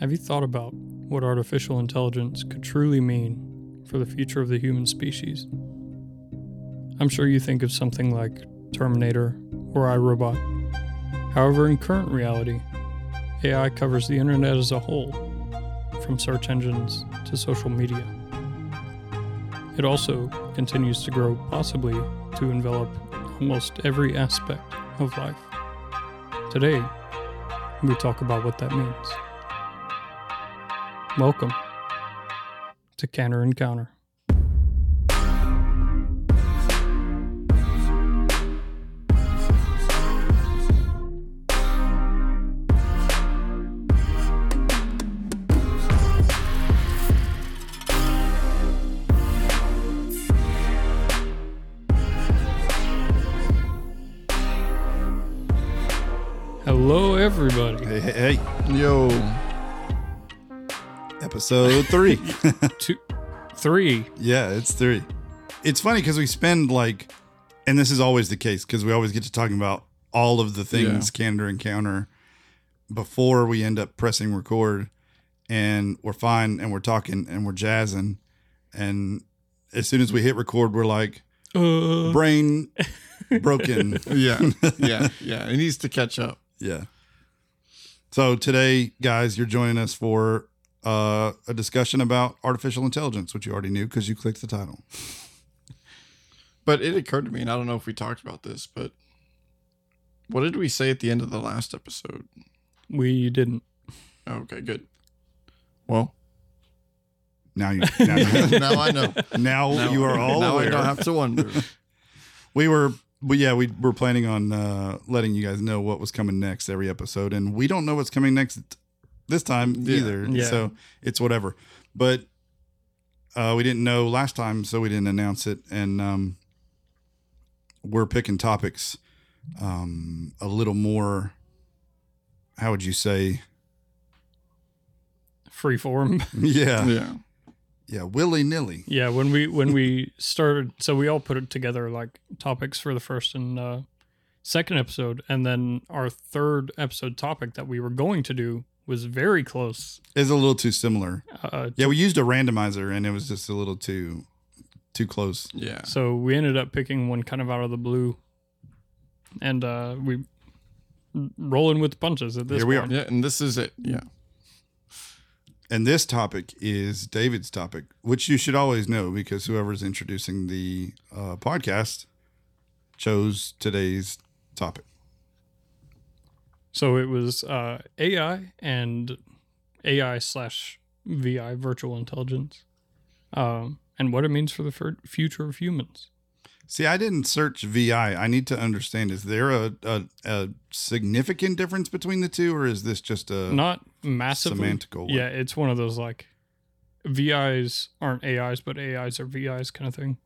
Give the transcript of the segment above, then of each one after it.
Have you thought about what artificial intelligence could truly mean for the future of the human species? I'm sure you think of something like Terminator or iRobot. However, in current reality, AI covers the internet as a whole, from search engines to social media. It also continues to grow, possibly to envelop almost every aspect of life. Today, we talk about what that means. Welcome to Canner Encounter. Episode three. Two, three. yeah, it's three. It's funny because we spend like, and this is always the case because we always get to talking about all of the things Canada Encounter before we end up pressing record, and we're fine and we're talking and we're jazzing, and as soon as we hit record, we're like Uh, brain broken. yeah, yeah, yeah. It needs to catch up. Yeah. So today, guys, you're joining us for uh, a discussion about artificial intelligence, which you already knew because you clicked the title. But it occurred to me, and I don't know if we talked about this, but what did we say at the end of the last episode? we didn't. Okay, good. Well, Now you, now, you, now I know. now, Now, you are all now aware. I don't have to wonder. we were, but yeah, we were planning on uh, letting you guys know what was coming next every episode, and we don't know what's coming next this time Yeah. either. Yeah. So it's whatever. But uh, we didn't know last time, so we didn't announce it, and um, we're picking topics um, a little more. How would you say? Free form. Yeah, Yeah, yeah, willy nilly. Yeah, when we when we started, so we all put it together like topics for the first and uh, second episode, and then our third episode topic that we were going to do was very close. It's a little too similar. Uh, Yeah, we used a randomizer, and it was just a little too too close. yeah. so we ended up picking one kind of out of the blue, and uh, we rolling with punches at this. Here we point. Yeah, and this is it. Yeah. And this topic is David's topic, which you should always know because whoever's introducing the uh, podcast chose today's topic. So it was uh, AI and AI slash VI, virtual intelligence, um, and what it means for the fur- future of humans. See, I didn't search VI. I need to understand is there a, a, a significant difference between the two, or is this just a. Not massively. semantical one. Yeah, it's one of those like VIs aren't AIs, but AIs are VIs kind of thing.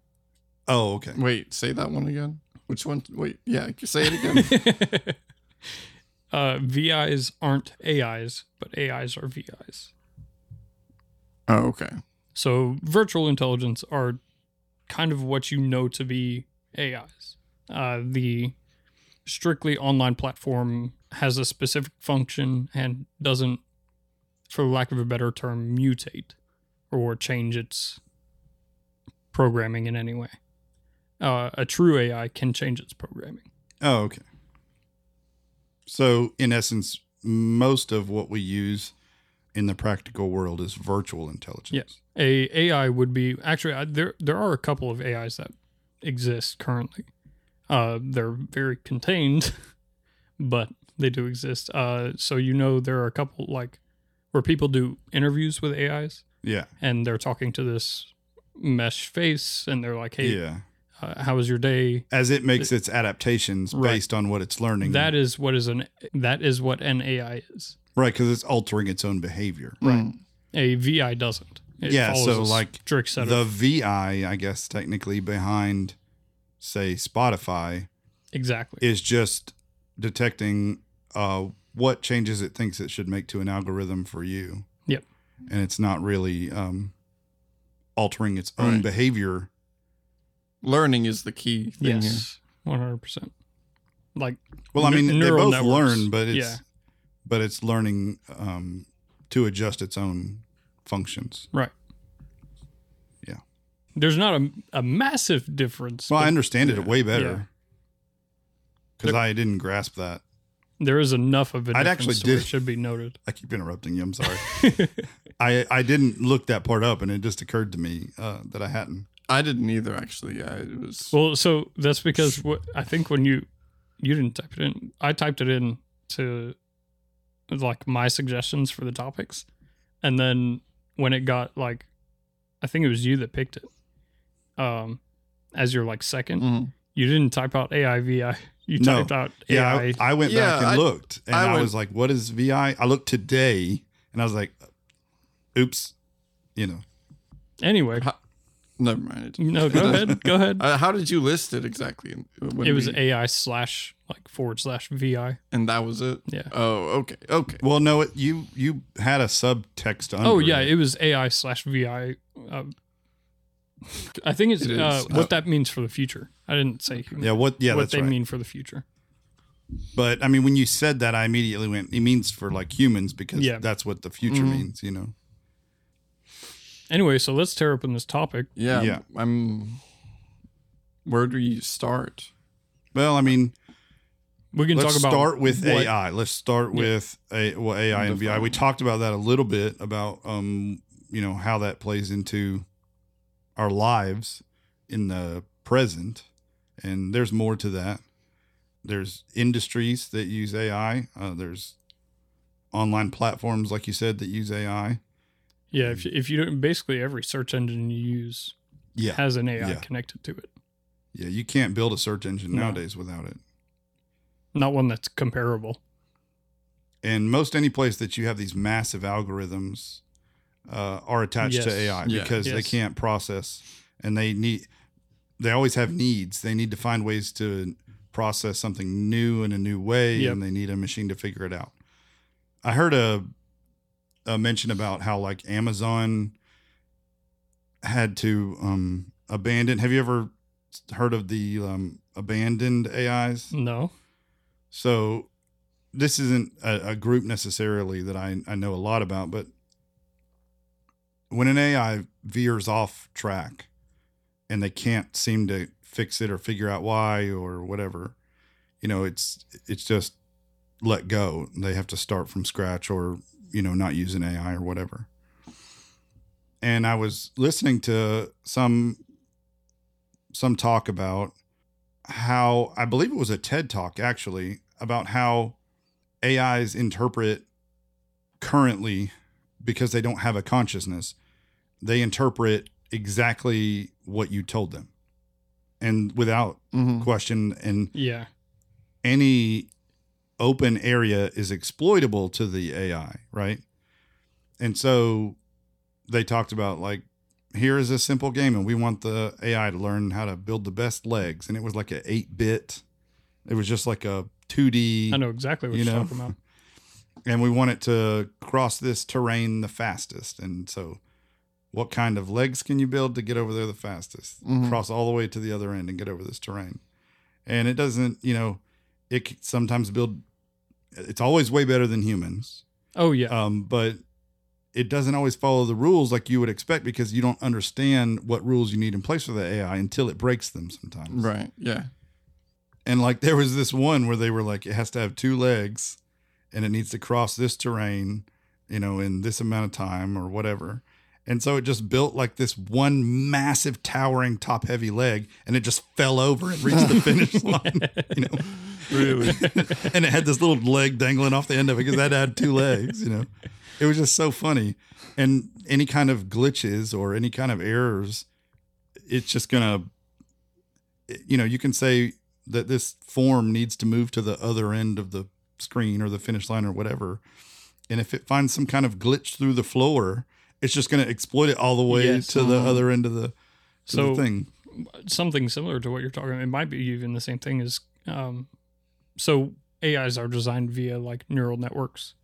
oh, okay. Wait, say that one again. Which one? Wait, yeah, say it again. uh, VIs aren't AIs, but AIs are VIs. oh, okay. So virtual intelligence are kind of what you know to be AIs. Uh, the strictly online platform has a specific function and doesn't, for lack of a better term, mutate or change its programming in any way. Uh, a true AI can change its programming. Oh, okay. So, in essence, most of what we use in the practical world is virtual intelligence. Yes. A AI would be actually I, there. There are a couple of AIs that exist currently. Uh, they're very contained, but they do exist. Uh, so you know there are a couple like where people do interviews with AIs Yeah. and they're talking to this mesh face and they're like, "Hey, Yeah. Uh, how was your day?" As it makes its adaptations Right. based on what it's learning. That is what is an that is what an AI is. Right, because it's altering its own behavior. Right. A VI doesn't. It Yeah, so like strict set The VI, I guess, technically behind, say, Spotify, exactly. is just detecting uh, what changes it thinks it should make to an algorithm for you. Yep. And it's not really um, altering its own Right. behavior. Learning is the key thing here. yes, one hundred percent. Like Well, I Ne- mean, they both networks. learn, but it's Yeah. but it's learning um, to adjust its own functions. Right. Yeah. There's not a, a massive difference. Well, I but understand it way better because I didn't grasp that. there is enough of a I'd difference actually did- it should be noted. I keep interrupting you. I'm sorry. I I didn't look that part up, and it just occurred to me uh, that I hadn't. I didn't either. Actually, yeah, it was. Well, so that's because what I think when you you didn't type it in, I typed it in to like my suggestions for the topics, and then when it got like, I think it was you that picked it, um, as your like 2nd Mhm. You didn't type out AIVI. You No. typed out Yeah, I, I went Yeah, back and I- looked, and I I, went- was like, "What is VI?" I looked today, and I was like, "Oops," you know. anyway, Never mind. no, go ahead. Go ahead. Uh, how did you list it exactly? When It was we- AI slash like forward slash VI. and that was it. Yeah. Oh, okay, okay. Well, no, it, you you had a subtext under. Oh yeah, it. it was AI slash VI. Um, I think it's It is. uh, Oh. what that means for the future. I didn't say human, yeah. What? Yeah, what that's they right. mean for the future. But I mean, when you said that, I immediately went. It means for like humans because Yeah. that's what the future Mhm. means. You know. Anyway, so let's tear open this topic. Yeah, Yeah. I'm. Where do you start? Well, I mean, We can let's talk about start with what- AI. Let's start Yeah. with a well, AI and VI. We talked about that a little bit about um, you know, how that plays into our lives in the present, and there's more to that. There's industries that use AI. Uh, there's online platforms, like you said, that use AI. Yeah, if you, if you don't, basically every search engine you use Yeah, has an AI Yeah. connected to it. yeah. You can't build a search engine No. nowadays without it. Not one that's comparable. and most any place that you have these massive algorithms uh, are attached Yes. to AI Yeah. because they can't process and they need they always have needs. They need to find ways to process something new in a new way Yep. and they need a machine to figure it out. I heard a a mention about how like Amazon had to um abandon have you ever heard of the um abandoned AIs? No. So this isn't a, a group necessarily that I, I know a lot about, but when an AI veers off track and they can't seem to fix it or figure out why or whatever, you know, it's it's just let go. They have to start from scratch or, you know, not using AI or whatever. And I was listening to some some talk about how I believe it was a TED talk actually about how AIs interpret currently because they don't have a consciousness. They interpret exactly what you told them and without Mm-hmm. question and Yeah. any open area is exploitable to the AI, right? And so they talked about like here is a simple game and we want the AI to learn how to build the best legs and it was like a 8-bit it was just like a 2D I know exactly what you you are know talking about. and we want it to cross this terrain the fastest and so what kind of legs can you build to get over there the fastest Mhm. cross all the way to the other end and get over this terrain and it doesn't you know it c- sometimes build it's always way better than humans Oh yeah. um, but it doesn't always follow the rules like you would expect because you don't understand what rules you need in place for the ai until it breaks them sometimes Right. Yeah. and like there was this one where they were like, it has to have two legs and it needs to cross this terrain, you know, in this amount of time or whatever. And so it just built like this one massive towering top heavy leg and it just fell over and reached the finish line, you know. Really? and it had this little leg dangling off the end of it because that had two legs, you know. It was just so funny. And any kind of glitches or any kind of errors, it's just gonna you know, you can say that this form needs to move to the other end of the screen or the finish line or whatever. And if it finds some kind of glitch through the floor, it's just going to exploit it all the way Yes. to the Mhm. other end of the, So the thing. something similar to what you're talking. About. It might be even the same thing as um, so AIs are designed via like neural networks,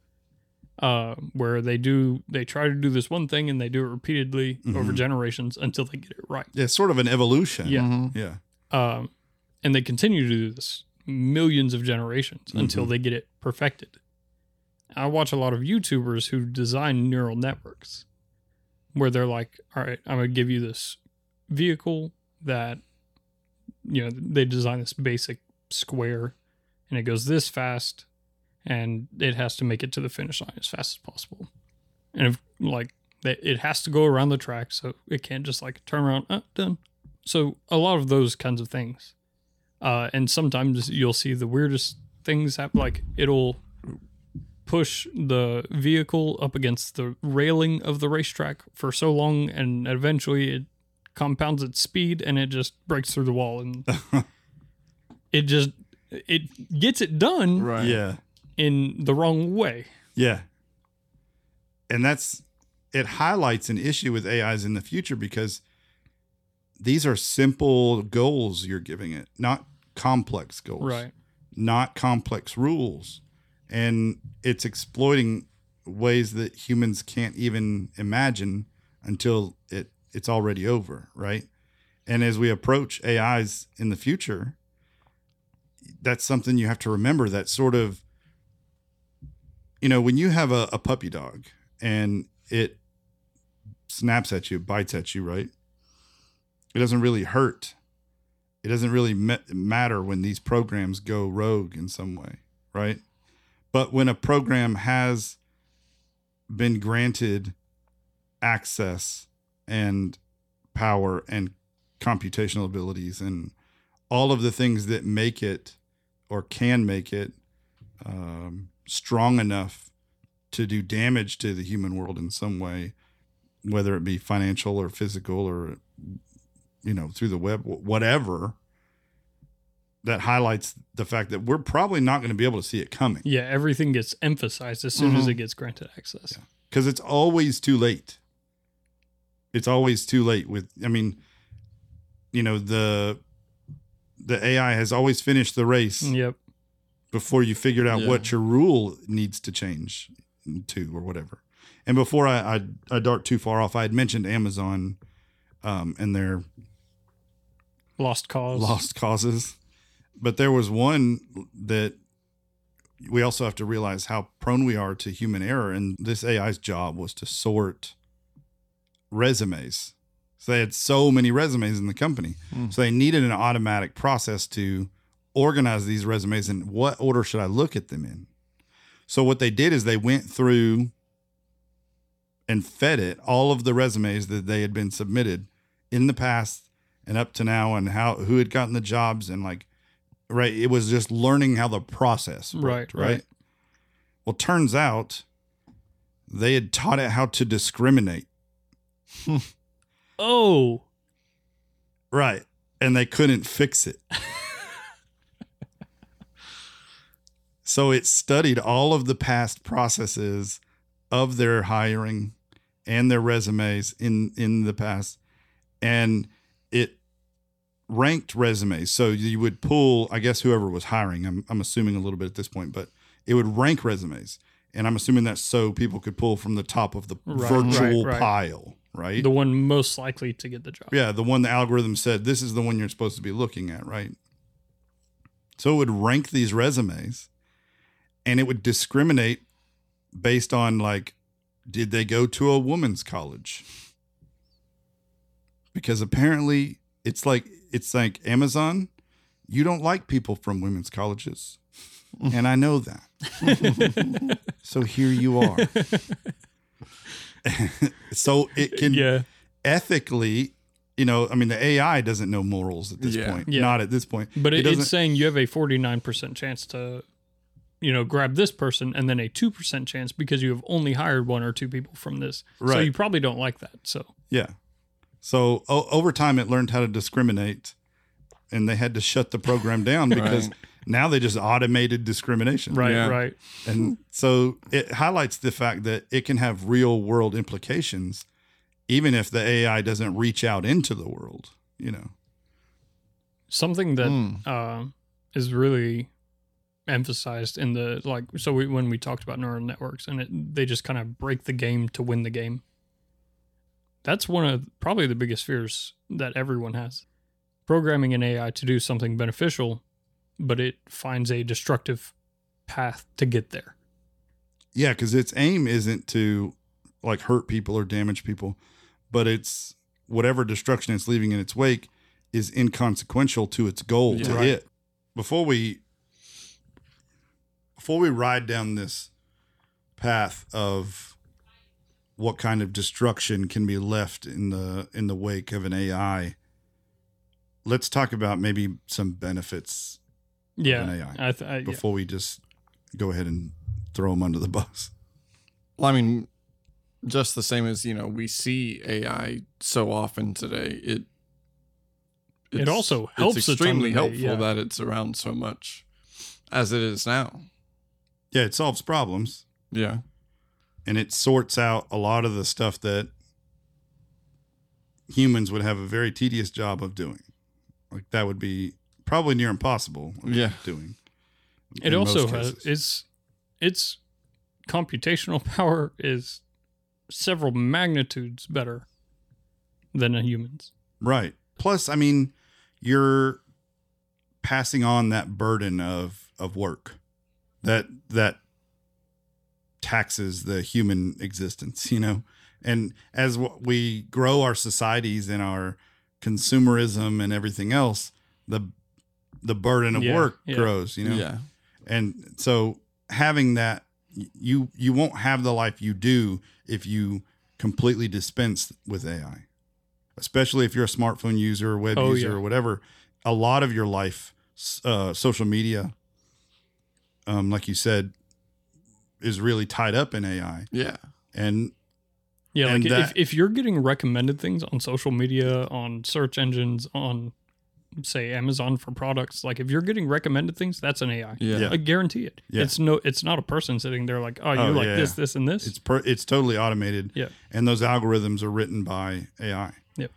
uh, where they do they try to do this one thing and they do it repeatedly over Mhm. generations until they get it right. Yeah, it's sort of an evolution. Yeah. Mhm. Yeah. Um, and they continue to do this millions of generations until Mhm. they get it perfected. I watch a lot of YouTubers who design neural networks where they're like, all right, I'm going to give you this vehicle that, you know, they design this basic square and it goes this fast and it has to make it to the finish line as fast as possible. And if, like, it has to go around the track, so it can't just like turn around, oh, done. So a lot of those kinds of things. Uh, and sometimes you'll see the weirdest things happen. Like it'll push the vehicle up against the railing of the racetrack for so long, and eventually it compounds its speed and it just breaks through the wall, and it just it gets it done. Right. Yeah. In the wrong way. Yeah. And that's it highlights an issue with AIs in the future because these are simple goals you're giving it, not complex goals. Right. Not complex rules. And it's exploiting ways that humans can't even imagine until it it's already over, right? And as we approach AIs in the future, that's something you have to remember that sort of you know, when you have a, a puppy dog and it snaps at you, bites at you, right? It doesn't really hurt. It doesn't really matter when these programs go rogue in some way, right? But when a program has been granted access and power and computational abilities and all of the things that make it or can make it um, strong enough to do damage to the human world in some way, whether it be financial or physical or you know through the web, whatever. That highlights the fact that we're probably not going to be able to see it coming. Yeah, everything gets emphasized as soon mm-hmm. as it gets granted access. Because yeah. it's always too late. It's always too late. With, I mean, you know the the AI has always finished the race. Yep. Before you figured out yeah. what your rule needs to change to or whatever. And before I, I, I dart too far off, I had mentioned Amazon um, and their lost cause, lost causes. But there was one that we also have to realize how prone we are to human error. And this AI's job was to sort resumes. So they had so many resumes in the company. Mm. So they needed an automatic process to organize these resumes and what order should I look at them in. So what they did is they went through and fed it all of the resumes that they had been submitted in the past and up to now and how who had gotten the jobs and like right it was just learning how the process worked, right, right. right? Well turns out they had taught it how to discriminate. Oh. Right and they couldn't fix it. So it studied all of the past processes of their hiring and their resumes in in the past and it ranked resumes. So you would pull, I guess whoever was hiring, I'm I'm assuming a little bit at this point, but it would rank resumes. And I'm assuming that's so people could pull from the top of the right, virtual right, right. pile, right? The one most likely to get the job. Yeah, the one the algorithm said this is the one you're supposed to be looking at, right? So it would rank these resumes and it would discriminate based on like did they go to a woman's college because apparently it's like it's like amazon you don't like people from women's colleges and i know that so here you are so it can yeah. ethically you know i mean the ai doesn't know morals at this yeah. point yeah. not at this point but it, it's saying you have a 49% chance to you know, grab this person and then a 2% chance because you have only hired one or two people from this. Right. So you probably don't like that. So, yeah. So o- over time, it learned how to discriminate and they had to shut the program down because right. now they just automated discrimination. Right, yeah. right. And so it highlights the fact that it can have real world implications even if the AI doesn't reach out into the world, you know. Something that mm. uh, is really emphasized in the like so we, when we talked about neural networks and it, they just kind of break the game to win the game that's one of probably the biggest fears that everyone has programming an ai to do something beneficial but it finds a destructive path to get there Yeah, because its aim isn't to like hurt people or damage people, but it's whatever destruction it's leaving in its wake is inconsequential to its goal to Right. hit. Before we before we ride down this path of what kind of destruction can be left in the in the wake of an AI, let's talk about maybe some benefits Yeah. an AI I th- I, yeah. before we just go ahead and throw them under the bus. Well, I mean, just the same as you know, we see AI so often today. It It also helps It's extremely today, helpful yeah. that it's around so much as it is now. Yeah, it solves problems Yeah, and it sorts out a lot of the stuff that humans would have a very tedious job of doing. Like that would be probably near impossible Yeah. doing. It also most has its its computational power is several magnitudes better than a human's. Right. Plus, I mean, you're passing on that burden of of work that that taxes the human existence, you know. And as we grow our societies and our consumerism and everything else, the the burden of Yeah, work yeah. grows, you know. yeah, And so having that you you won't have the life you do if you completely dispense with AI. Especially if you're a smartphone user or web Oh, user yeah. or whatever, a lot of your life uh, social media um, like you said is really tied up in AI. yeah, And Yeah, And like that- if, if you're getting recommended things on social media, on search engines, on say Amazon for products, like if you're getting recommended things, that's an AI. yeah, Yeah. I guarantee it. Yeah. It's no it's not a person sitting there like, oh, you Oh, like yeah, this, yeah. this, and this. it's per, it's totally automated. Yeah. And those algorithms are written by AI. Yep.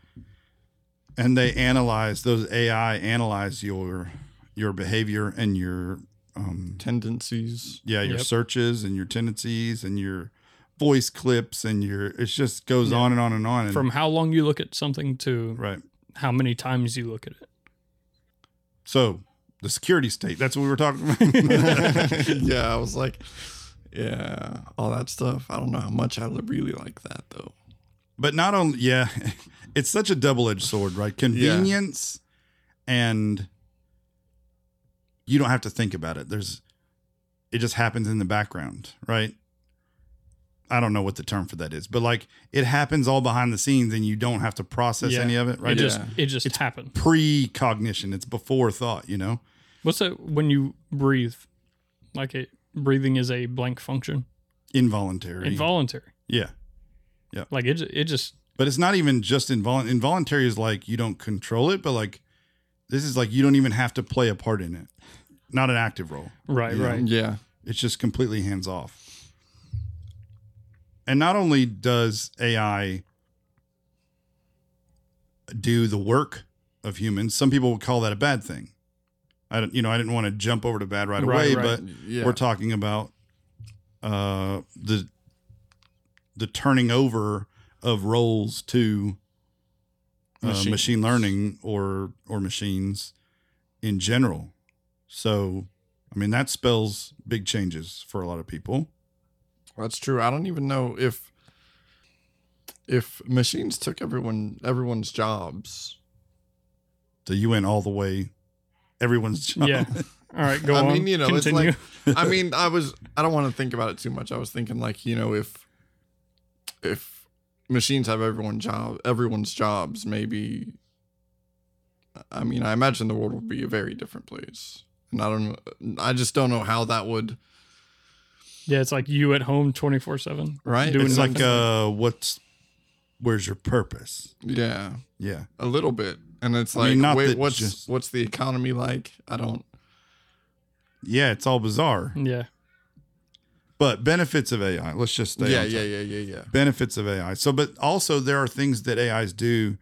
And they analyze those AI analyze your your behavior and your um tendencies. yeah, your Yep. searches and your tendencies and your voice clips and your it just goes Yeah. on and on and on and From how long you look at something to right. how many times you look at it. So the security state, that's what we were talking about. yeah, I was like, yeah, all that stuff. I don't know how much I really like that though. but not only yeah, it's such a double-edged sword, right? Convenience and you don't have to think about it. There's it just happens in the background, right? I don't know what the term for that is, but like it happens all behind the scenes and you don't have to process Yeah. any of it, right? It just Yeah. it just It's- happened. Precognition. It's before thought, you know? What's that when you breathe? Like it breathing is a blank function. Involuntary. Involuntary. yeah. Yeah. Like it it just But it's not even just involuntary. Involuntary is like you don't control it, but like this is like you don't even have to play a part in it. Not an active role. right, Yeah. right. Yeah, It's just completely hands off. And not only does AI do the work of humans, some people would call that a bad thing. I don't, you know, I didn't want to jump over to bad right, Right, away, right. but yeah. we're talking about uh, the the turning over of roles to uh, machine learning or or machines in general. So, I mean, that spells big changes for a lot of people. That's true. I don't even know if if machines took everyone everyone's jobs. So you went all the way, everyone's job. Yeah. All right, go I on. mean, you know, Continue. it's like I mean, I was I don't want to think about it too much. I was thinking like, you know, if if machines have everyone's job everyone's jobs, maybe I mean, I imagine the world would be a very different place. And I don't I just don't know how that would yeah, it's like you at home 24/7. right? Doing It's like, uh, what's, where's your purpose? yeah. Yeah. A little bit. And it's I like mean, not wait, what's just- what's the economy like? I don't Yeah. It's all bizarre. Yeah. But benefits of AI, let's just stay Yeah, on yeah, yeah, yeah, yeah. benefits of AI. So, but also there are things that AIs do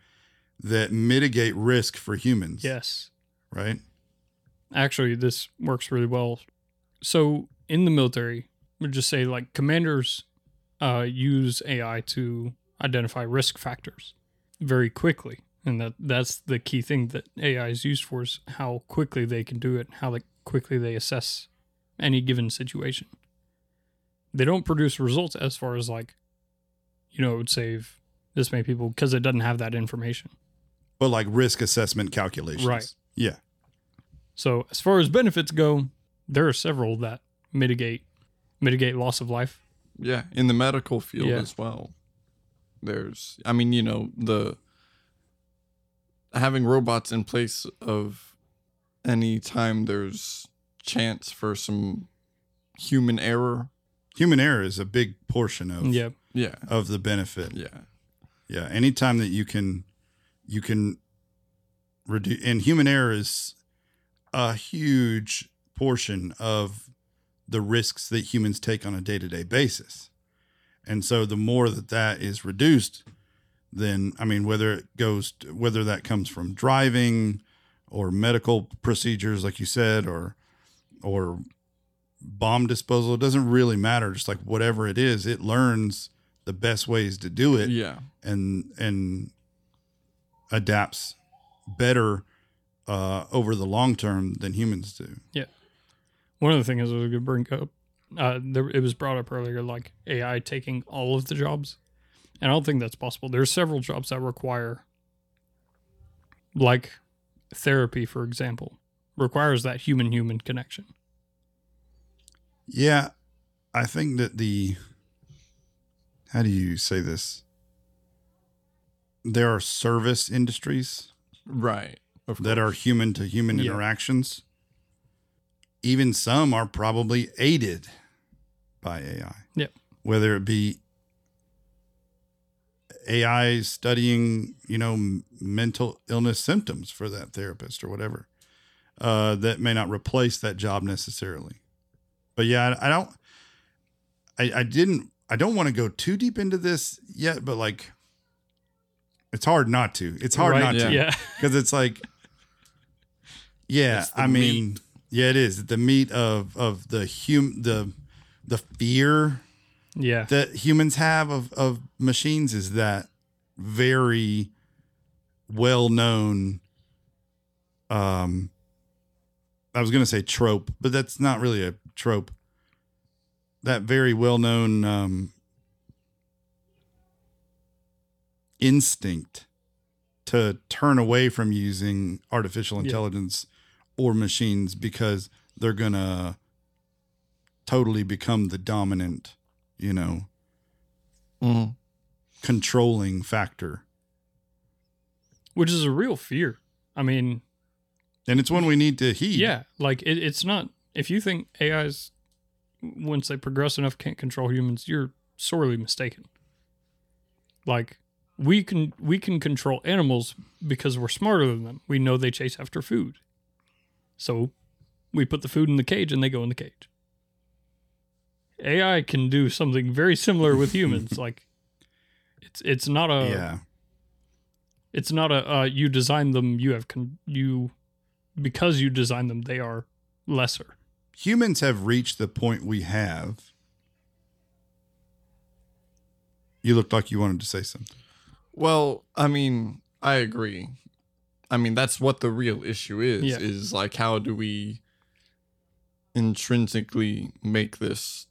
that mitigate risk for humans. Yes. Right. Actually, this works really well. So, in the military, we just say like commanders uh, use AI to identify risk factors very quickly, and that that's the key thing that AI is used for is how quickly they can do it, how they, quickly they assess any given situation. They don't produce results as far as like, you know, it would save this many people because it doesn't have that information. But like risk assessment calculations. Right. Yeah. So as far as benefits go, there are several that mitigate mitigate loss of life. Yeah, in the medical field Yeah. as well. There's, I mean, you know, the having robots in place of any time there's chance for some human error. Human error is a big portion of Yeah. Yeah, of the benefit. yeah, Yeah, anytime that you can, you can reduce, and human error is a huge portion of the risks that humans take on a day to day basis. And so the more that that is reduced, then, I mean, whether it goes, to, whether that comes from driving or medical procedures, like you said, or, or bomb disposal, it doesn't really matter. Just like whatever it is, it learns the best ways to do it yeah, and and adapts better uh, over the long term than humans do. Yeah. One of the things I was going to bring up, uh, there, it was brought up earlier, like AI taking all of the jobs, and I don't think that's possible. There's several jobs that require, like therapy, for example, requires that human-human connection. Yeah, I think that the how do you say this? There are service industries right. That are human to human Yeah. interactions. Even some are probably aided by AI. Yep. Whether it be AI studying, you know, mental illness symptoms for that therapist or whatever, uh, that may not replace that job necessarily. But yeah, I, I don't, I, I didn't, I don't want to go too deep into this yet, but like, it's hard not to. It's hard Right? not Yeah. to Yeah. because it's like yeah It's i mean yeah it is the meat of of the hum the the fear Yeah. that humans have of of machines is that very well known um i was going to say trope but that's not really a trope that very well known um instinct to turn away from using artificial Yeah. intelligence or machines because they're going to totally become the dominant, you know, Mhm. controlling factor. Which is a real fear. I mean, And it's one we need to heed. yeah, like it, it's not, if you think AIs, once they progress enough, can't control humans, you're sorely mistaken. Like, we can we can control animals because we're smarter than them. We know they chase after food. So we put the food in the cage and they go in the cage. AI can do something very similar with humans. like it's it's not a yeah. it's not a uh, you design them you have con- you because you design them they are lesser. Humans have reached the point we have. You looked like you wanted to say something. Well, I mean, I agree. I mean, that's what the real issue is. Yeah. Is like, how do we intrinsically make this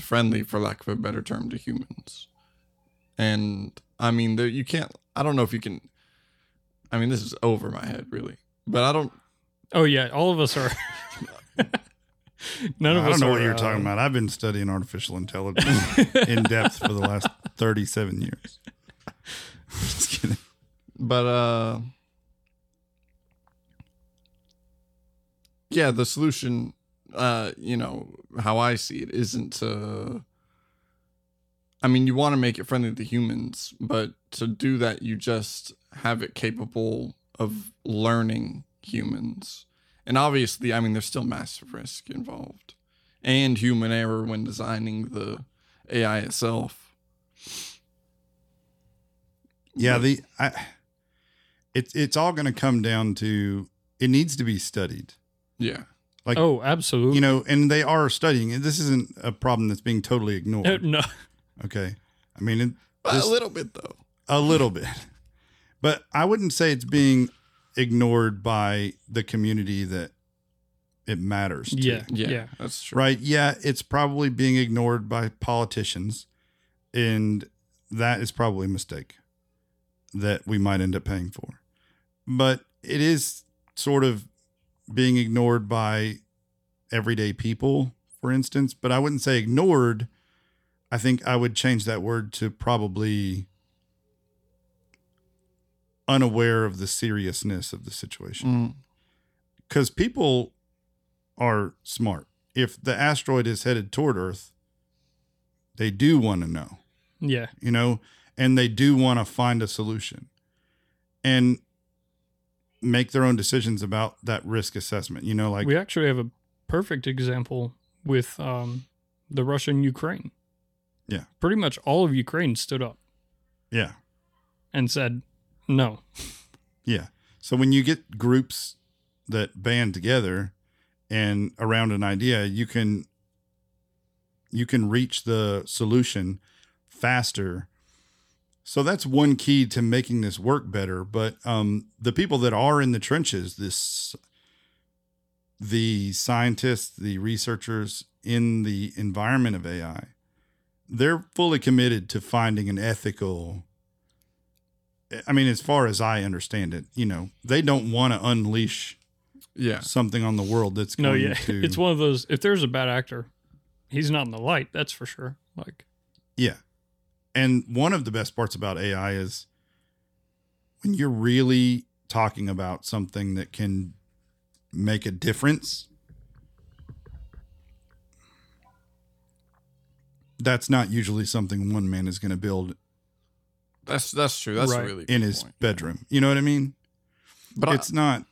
friendly, for lack of a better term, to humans? And I mean, there you can't. I don't know if you can. I mean, this is over my head, really. But I don't. Oh yeah, all of us are. None of I us. don't know are, what you're uh, talking about. I've been studying artificial intelligence in depth for the last 37 years. Just kidding. But uh yeah, the solution uh you know, how I see it isn't to I mean, you want to make it friendly to humans, but to do that you just have it capable of learning humans. And obviously, I mean, there's still massive risk involved and human error when designing the AI itself. Yeah, the I it's it's all going to come down to it needs to be studied. yeah. Like Oh, absolutely. you know, and they are studying it. This isn't a problem that's being totally ignored. Uh, no, Okay. I mean, it, This- a little bit though. a little bit. But I wouldn't say it's being ignored by the community that it matters to. Yeah, Yeah, yeah. that's true. Right. Yeah, it's probably being ignored by politicians, and that is probably a mistake that we might end up paying for. But it is sort of being ignored by everyday people, for instance. But I wouldn't say ignored. I think I would change that word to probably unaware of the seriousness of the situation Mm, because people are smart. If the asteroid is headed toward Earth, they do want to know, Yeah. you know, and they do want to find a solution and make their own decisions about that risk assessment. You know, like, we actually have a perfect example with um, the Russian Ukraine. Yeah. Pretty much all of Ukraine stood up yeah, and said no. yeah. So when you get groups that band together and around an idea, you can you can reach the solution faster. So that's one key to making this work better. But um, the people that are in the trenches, this the scientists, the researchers in the environment of AI, they're fully committed to finding an ethical. I mean, as far as I understand it, you know, they don't want to unleash yeah. something on the world that's No, going yeah. to. It's one of those if there's a bad actor, he's not in the light, that's for sure. Like Yeah. And one of the best parts about AI is when you're really talking about something that can make a difference. That's not usually something one man is going to build That's that's true. That's Right. a really in his point. bedroom. You know what I mean? But it's not.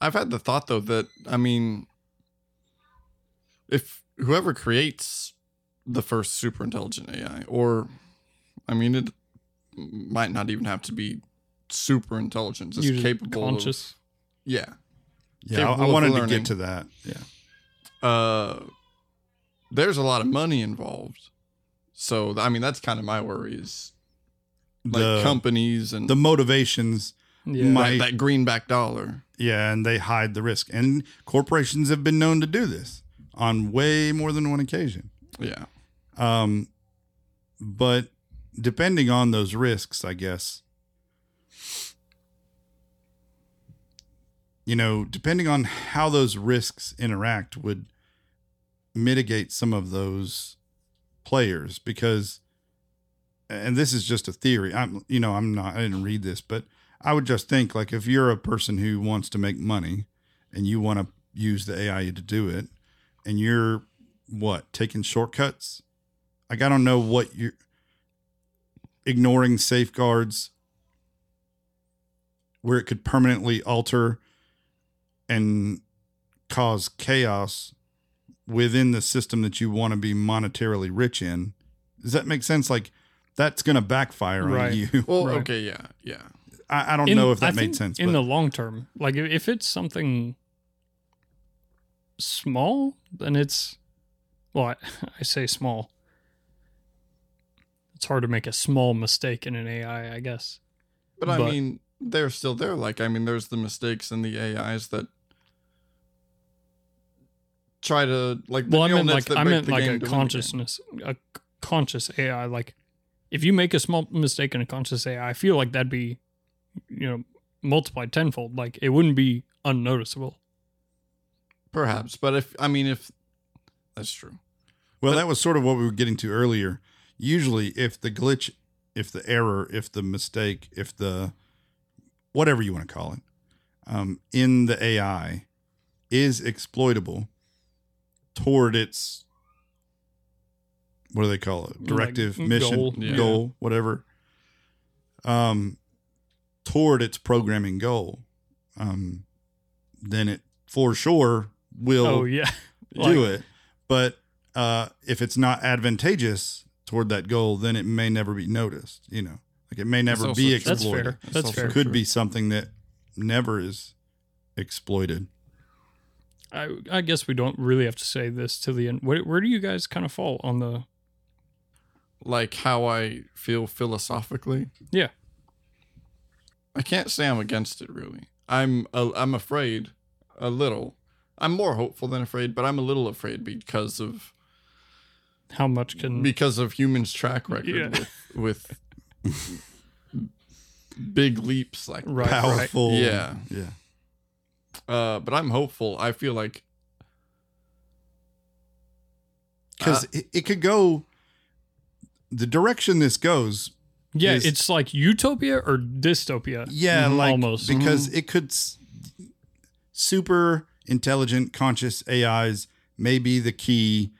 I, I've had the thought though that I mean, if whoever creates the first super intelligent AI, or I mean, it might not even have to be super intelligent, just usually capable conscious. of yeah. Yeah, I, I capable of wanted to get to that. Yeah. Uh, there's a lot of money involved, so I mean that's kind of my worry is like the companies and the motivations Yeah. My- that, that greenback dollar. Yeah, and they hide the risk. And corporations have been known to do this on way more than one occasion. Yeah, Um, but depending on those risks, I guess, you know, depending on how those risks interact would mitigate some of those players because and this is just a theory. I'm you know, I'm not I didn't read this, but I would just think like if you're a person who wants to make money and you want to use the AI to do it and you're what, taking shortcuts? Like I don't know what you're ignoring safeguards where it could permanently alter and cause chaos within the system that you want to be monetarily rich in. Does that make sense? Like that's going to backfire Right. on you. well, Right. okay, yeah, yeah. I, I don't In- know if that I made sense. in but the long term. Like if, if it's something small, then it's well, I, I say small. It's hard to make a small mistake in an AI, I guess. But I But- mean, they're still there. Like, I mean, there's the mistakes in the AIs that try to like. The Well, I neural meant like I break meant like game a to win the game. consciousness, a c- conscious AI. Like if you make a small mistake in a conscious AI, I feel like that'd be, you know, multiplied tenfold. Like it wouldn't be unnoticeable. Perhaps, but if I mean, if that's true, Well, that was sort of what we were getting to earlier. Usually, if the glitch, if the error, if the mistake, if the whatever you want to call it, um, in the AI is exploitable toward its what do they call it? Like, Directive, mission, goal, yeah. goal, whatever. Um, toward its programming goal, um, then it for sure will Oh yeah, do Like- it. But uh, if it's not advantageous toward that goal, then it may never be noticed. You know, like it may never also be true. That's fair. That's That's fair. Could true. be something that never is exploited. I I guess we don't really have to say this to the end. Where, where do you guys kind of fall on the? Like how I feel philosophically, Yeah. I can't say I'm against it. Really, I'm uh, I'm afraid a little I'm more hopeful than afraid, but I'm a little afraid because of How much can because of humans' track record Yeah. with with big leaps like right, right. Powerful. Yeah. Yeah. Uh, but I'm hopeful. I feel like Because Uh, it, it could go the direction this goes. Yeah, is- it's like utopia or dystopia. Yeah, Mhm, like almost. because it could s- super intelligent conscious AIs may be the key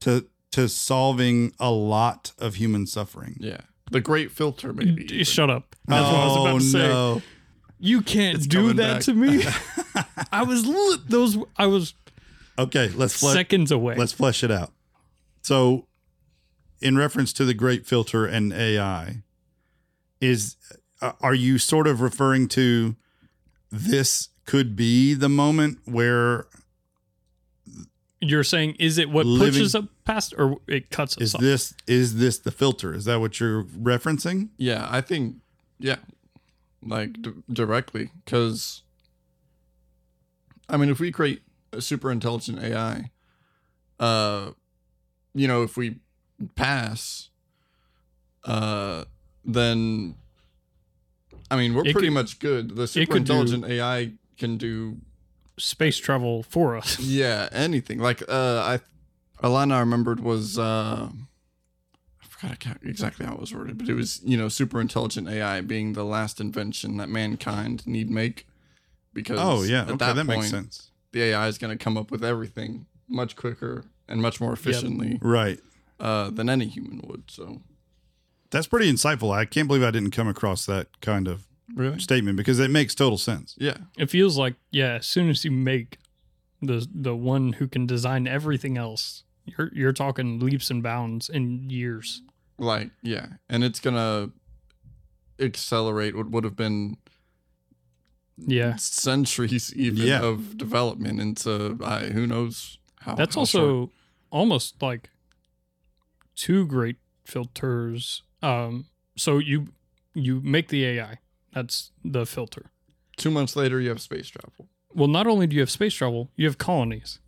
to to solving a lot of human suffering. yeah, the great filter maybe. D- Shut up. That's what I was about to say. Oh, no. You can't It's do that back. to me. I was li- those. I was Okay, let's flesh, seconds away. let's flesh it out. So, in reference to the great filter and AI, is uh, are you sort of referring to this could be the moment where You're saying, is it what Living- pushes up past, or it cuts us is off? this is this the filter? Is that what you're referencing? Yeah, I think yeah, like d- directly because I mean, if we create a super intelligent AI, uh, you know, if we pass, uh, then I mean, we're It pretty could- much good. The super could do- intelligent AI can do Space travel for us. yeah anything. Like uh, I, a line I remembered was uh. I forgot exactly how it was worded, but it was you know super intelligent AI being the last invention that mankind need make because Oh yeah, at okay, that, that, point makes sense. the AI is going to come up with everything much quicker and much more efficiently Right. Uh, than any human would. So That's pretty insightful. I can't believe I didn't come across that kind of really, statement because it makes total sense. yeah, It feels like, yeah, as soon as you make the the one who can design everything else, you're you're talking leaps and bounds in years. like yeah, and it's gonna accelerate what would have been Yeah. centuries even Yeah. of development into uh, who knows how. That's how also short. almost like two great filters. Um, so you you make the AI. That's the filter. two months later you have space travel. Well, not only do you have space travel, you have colonies.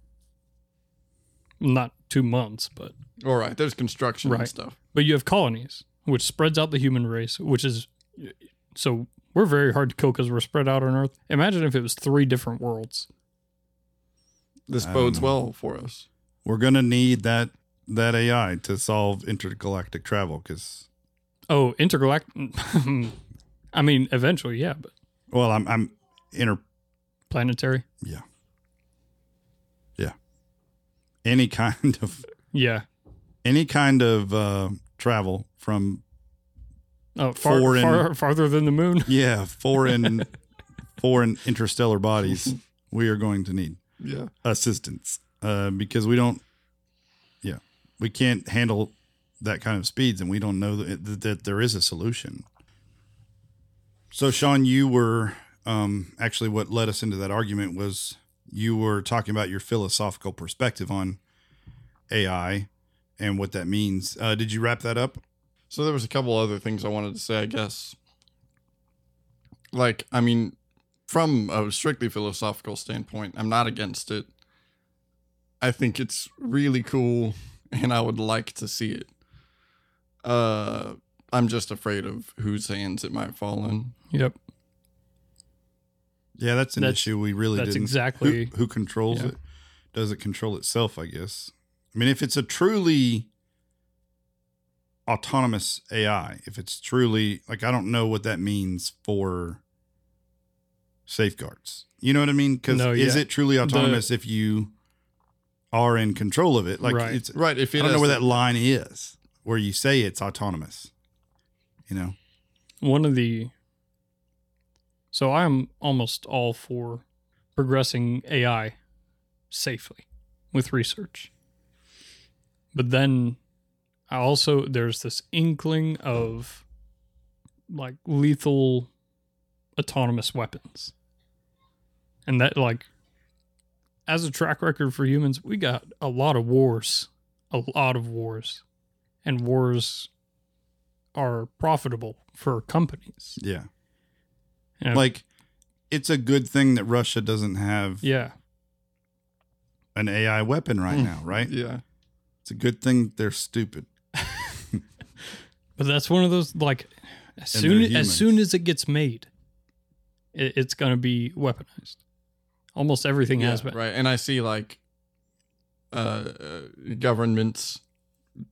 Not two months, but All right, there's construction and stuff. but you have colonies, which spreads out the human race, which is so we're very hard to kill because we're spread out on Earth. Imagine if it was three different worlds. This bodes well for us. We're gonna need that that AI to solve intergalactic travel because Oh, intergalactic. I mean, eventually, yeah, but well, I'm I'm inter planetary. yeah yeah any kind of Yeah. any kind of uh, travel from Oh, far, Foreign- far farther than the moon. yeah foreign foreign interstellar bodies we are going to need Yeah. assistance uh, because we don't yeah we can't handle that kind of speeds and we don't know that, that, there is a solution so sean you were um, actually what led us into that argument was you were talking about your philosophical perspective on ai and what that means uh, did you wrap that up So there was a couple other things I wanted to say, I guess. Like, I mean, from a strictly philosophical standpoint, I'm not against it. I think it's really cool and I would like to see it. Uh I'm just afraid of whose hands it might fall in. Yep. yeah that's an That's- issue we really that's didn't exactly- who, who controls yeah. it does it control itself i guess i mean if it's a truly autonomous ai if it's truly like i don't know what that means for safeguards you know what i mean because No, is yeah. it truly autonomous if you are in control of it like Right. it's Right, if i don't know where that line is where you say it's autonomous you know One of the. So I'm almost all for progressing AI safely with research. But then I also, there's this inkling of like lethal autonomous weapons. And that, like, as a track record for humans, we got a lot of wars, a lot of wars. And wars are profitable for companies. yeah like it's a good thing that russia doesn't have Yeah. an AI weapon right hmm. now, right? Yeah. It's a good thing they're stupid. But that's one of those like as And soon as soon as it gets made, it, it's going to be weaponized. Almost everything has been. right. And I see like uh, uh governments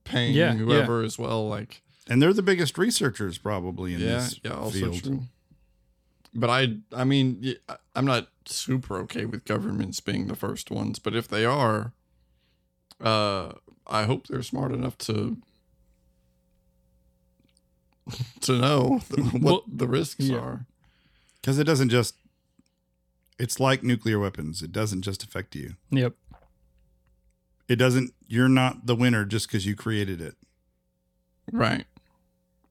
paying Yeah, whoever as well. Like And they're the biggest researchers probably in yeah, this yeah, also field. true. But I, I mean, I'm not super okay with governments being the first ones. But if they are, uh, I hope they're smart enough to to know what Well, the risks yeah. are. Because it doesn't just, it's like nuclear weapons. It doesn't just affect you. Yep. It doesn't, you're not the winner just because you created it. Mm-hmm. Right.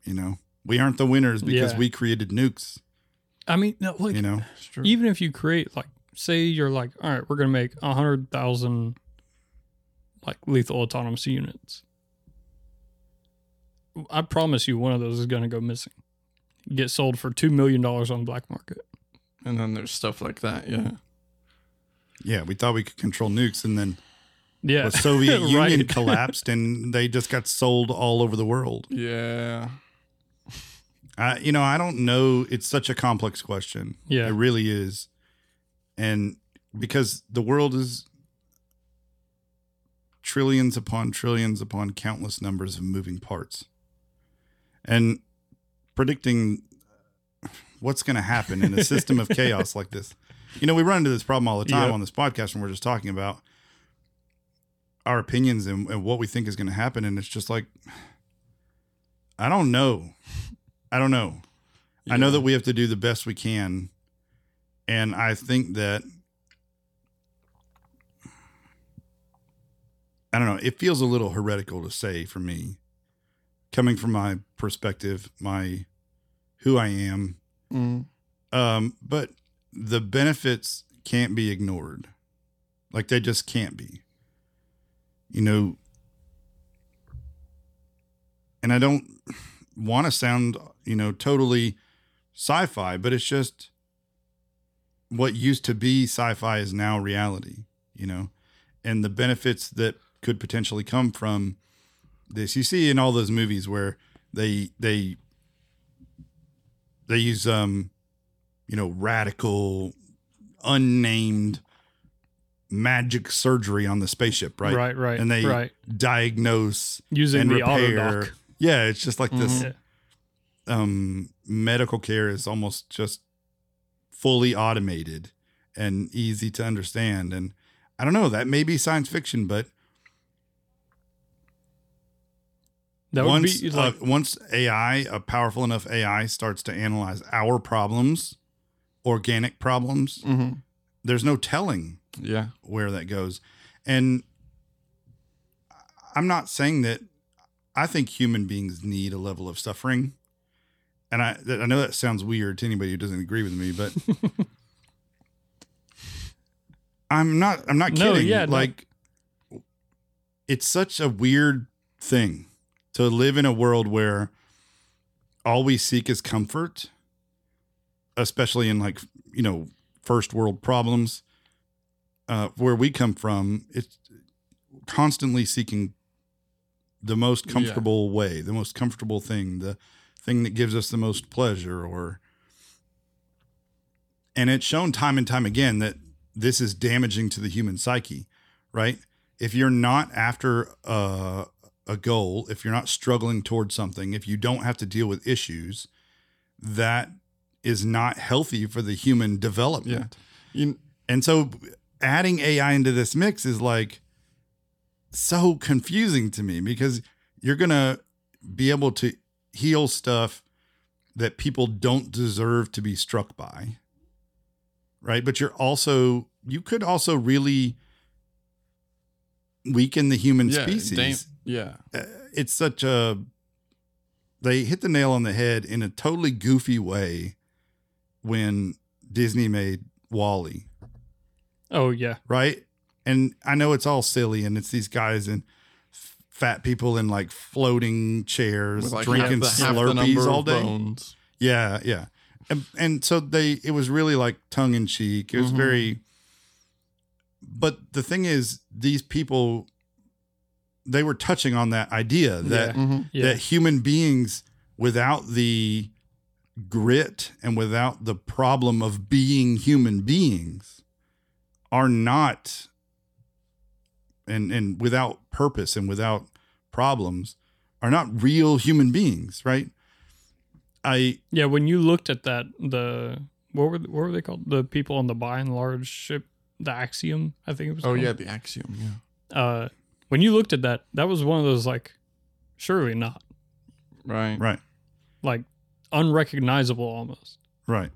You know, we aren't the winners because Yeah. we created nukes, I mean, no, like you know? Even if you create like say you're like all right we're going to make a hundred thousand like lethal autonomous units i promise you one of those is going to go missing get sold for two million dollars on the black market and then there's stuff like that. Yeah. Yeah, we thought we could control nukes and then yeah the Soviet Union collapsed and they just got sold all over the world. Yeah. I, you know, I don't know. It's such a complex question. Yeah. It really is. And because the world is trillions upon trillions upon countless numbers of moving parts. And predicting what's going to happen in a system of chaos like this. You know, we run into this problem all the time Yep. on this podcast when we're just talking about our opinions and, and what we think is going to happen. And it's just like, I don't know. I don't know. I know that we have to do the best we can. And I think that I don't know, it feels a little heretical to say for me, coming from my perspective, my who I am. Mm. Um, but the benefits can't be ignored. Like they just can't be. You know, and I don't want to sound, you know, totally sci-fi, but it's just what used to be sci-fi is now reality, you know. And the benefits that could potentially come from this you see in all those movies where they they they use um you know radical unnamed magic surgery on the spaceship right? Right right and they right. diagnose using and the repair. autodoc. Yeah it's just like this Yeah. um medical care is almost just fully automated and easy to understand. And i don't know that may be science fiction but that would once be like uh, once ai a powerful enough ai starts to analyze our problems organic problems hmm there's no telling Yeah. where that goes. And I'm not saying that I think human beings need a level of suffering. And I I know that sounds weird to anybody who doesn't agree with me, but I'm not I'm not kidding. No, kidding. yeah, no. like it's such a weird thing to live in a world where all we seek is comfort, especially in like, you know, first world problems uh, where we come from, it's constantly seeking the most Yeah. comfortable way, the most comfortable thing, the thing that gives us the most pleasure, or and it's shown time and time again that this is damaging to the human psyche, right? If you're not after a, a goal, if you're not struggling towards something, if you don't have to deal with issues, that is not healthy for the human development. You, And so adding AI into this mix is like so confusing to me because you're going to be able to heal stuff that people don't deserve to be struck by. Right? But you're also you could also really weaken the human yeah. species yeah. uh, it's such a they hit the nail on the head in a totally goofy way when Disney made WALL-E, oh yeah right? And I know it's all silly and it's these guys and fat people in like floating chairs like drinking half the, half Slurpees number all day. bones. Yeah, yeah. And, and so they it was really like tongue in cheek. It was Mhm. very but the thing is, these people, they were touching on that idea that Mm-hmm. Yeah. that human beings, without the grit and without the problem of being human beings, are not, and and without purpose and without problems, are not real human beings, right? I Yeah, when you looked at that, the what were what were they called? The people on the Buy n Large ship, the Axiom, I think it was. Oh called. yeah, the axiom. Yeah. Uh, when you looked at that, that was one of those like, surely not, Right. right. like unrecognizable almost. Right.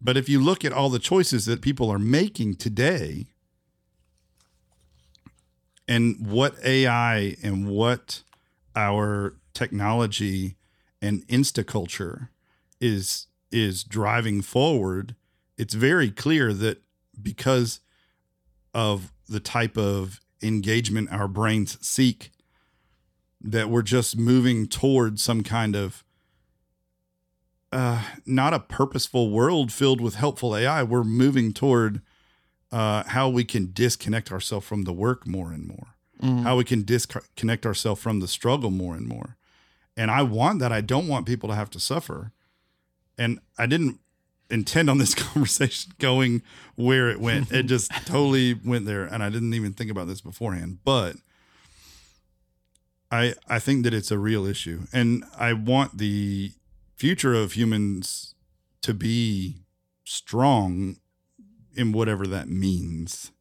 But if you look at all the choices that people are making today and what AI and what our technology and instaculture is is driving forward, it's very clear that because of the type of engagement our brains seek that we're just moving towards some kind of uh, not a purposeful world filled with helpful AI. We're moving toward uh, how we can disconnect ourselves from the work more and more, Mhm. how we can disconnect ourselves from the struggle more and more. And I want that. I don't want people to have to suffer. And I didn't intend on this conversation going where it went. It just totally went there. And I didn't even think about this beforehand. But I I think that it's a real issue. And I want the future of humans to be strong in whatever that means.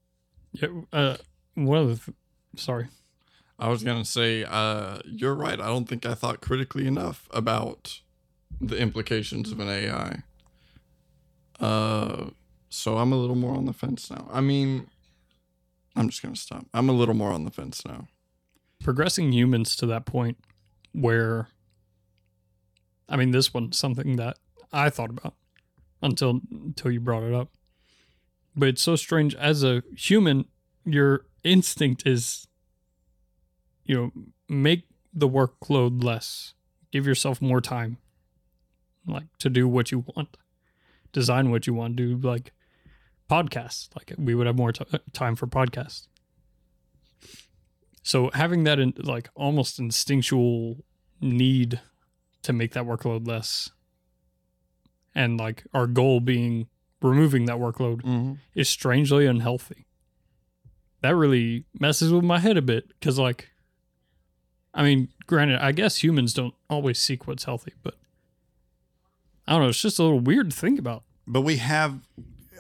Yeah. Uh, one of the, th- sorry. I was gonna say, uh, you're right. I don't think I thought critically enough about the implications of an AI. Uh, so I'm a little more on the fence now. I mean, I'm just gonna stop. I'm a little more on the fence now. progressing humans to that point where I mean this one's something that I thought about until until you brought it up. But it's so strange as a human your instinct is you know make the workload less. Give yourself more time like to do what you want. Design what you want, to do like podcasts. Like we would have more t- time for podcasts. So having that in like almost instinctual need to make that workload less and like our goal being removing that workload Mm-hmm. is strangely unhealthy. That really messes with my head a bit because like I mean, granted, I guess humans don't always seek what's healthy, but I don't know, it's just a little weird to think about. But we have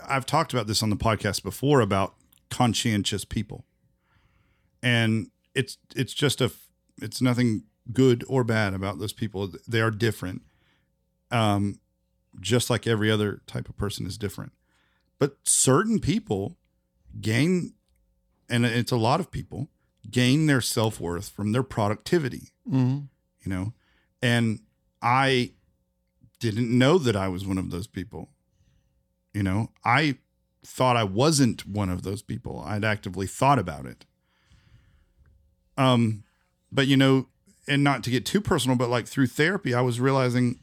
I've talked about this on the podcast before about conscientious people. And it's it's just a it's nothing good or bad about those people. They are different. Um just like every other type of person is different. But certain people gain and it's a lot of people gain their self-worth from their productivity Mm-hmm. you know and i didn't know that i was one of those people you know i thought i wasn't one of those people. I'd actively thought about it. Um but you know and not to get too personal but like through therapy i was realizing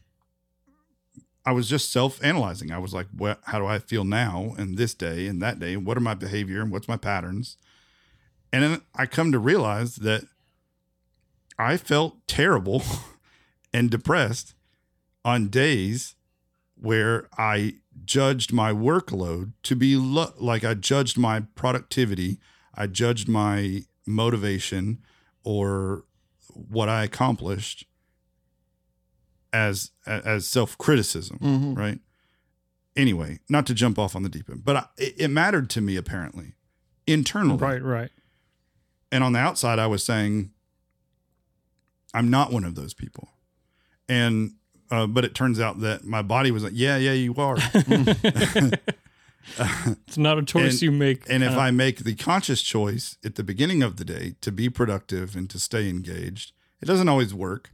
i was just self-analyzing. I was like what how do i feel now and this day and that day? What are my behavior and what's my patterns? And then i come to realize that I felt terrible and depressed on days where I judged my workload to be lo- like I judged my productivity, I judged my motivation or what I accomplished as as self criticism, Mm-hmm. right? Anyway, not to jump off on the deep end, but I, it, it mattered to me apparently internally, Right, right. and on the outside i was saying i'm not one of those people and uh, but it turns out that my body was like yeah yeah you are. It's not a choice And- you make. and if uh, i make the conscious choice at the beginning of the day to be productive and to stay engaged it doesn't always work.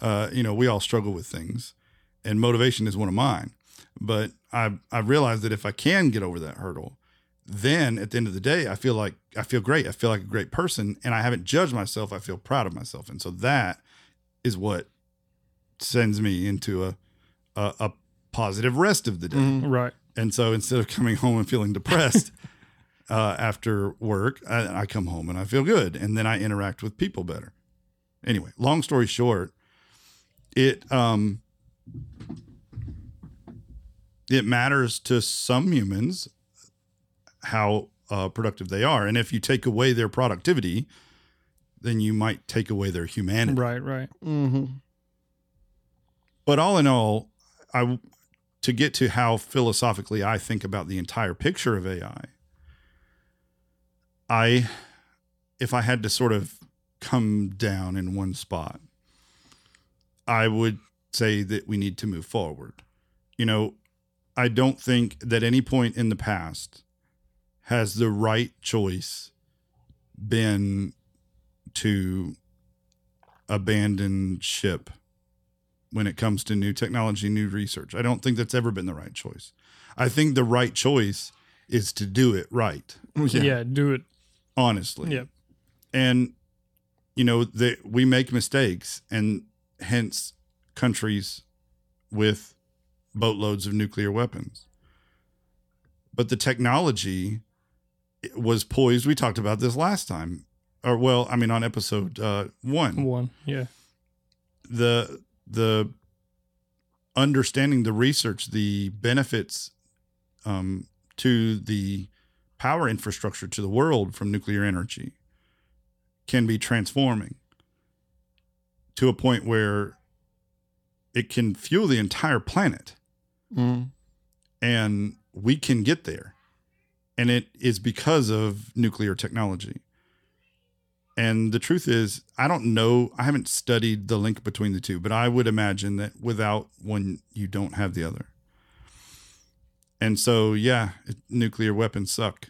Uh, you know we all struggle with things and motivation is one of mine. But i i realized that if i can get over that hurdle then at the end of the day i feel like i feel great. I feel like a great person and i haven't judged myself. I feel proud of myself. And so that is what sends me into a a, a positive rest of the day Mhm. right. and so instead of coming home and feeling depressed uh, after work. I, I come home and I feel good, and then I interact with people better. Anyway, long story short, it um it matters to some humans how uh, productive they are, and if you take away their productivity, then you might take away their humanity. Right, right. Mm-hmm. But all in all, I to get to how philosophically I think about the entire picture of AI. I if I had to sort of come down in one spot, I would say that we need to move forward. You know, I don't think that any point in the past has the right choice been to abandon ship when it comes to new technology, new research. I don't think that's ever been the right choice. I think the right choice is to do it right, Yeah, do it. honestly. Yep. And you know, that we make mistakes and hence countries with boatloads of nuclear weapons. But the technology was poised. We talked about this last time. Or well, I mean on episode uh 1 One. Yeah. the the understanding the research the benefits um, to the power infrastructure to the world from nuclear energy can be transforming to a point where it can fuel the entire planet. Mm-hmm. and we can get there. And it is because of nuclear technology and the truth is i don't know i haven't studied the link between the two but i would imagine that without one you don't have the other. And so yeah it, nuclear weapons suck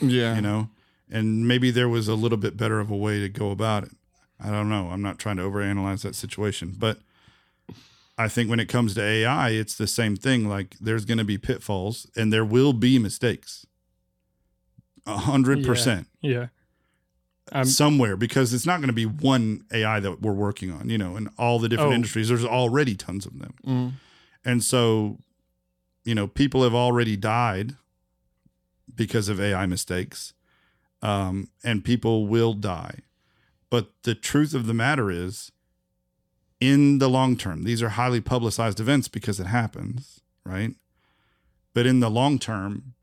Yeah. you know? And maybe there was a little bit better of a way to go about it. I don't know. I'm not trying to overanalyze that situation but i think when it comes to ai it's the same thing. Like there's going to be pitfalls and there will be mistakes. A hundred percent. Yeah. Um, somewhere because it's not going to be one ai that we're working on you know in all the different Oh. industries there's already tons of them Mm. and so, you know, people have already died because of AI mistakes, um, and people will die. But the truth of the matter is, in the long term, these are highly publicized events because it happens, right? But in the long term,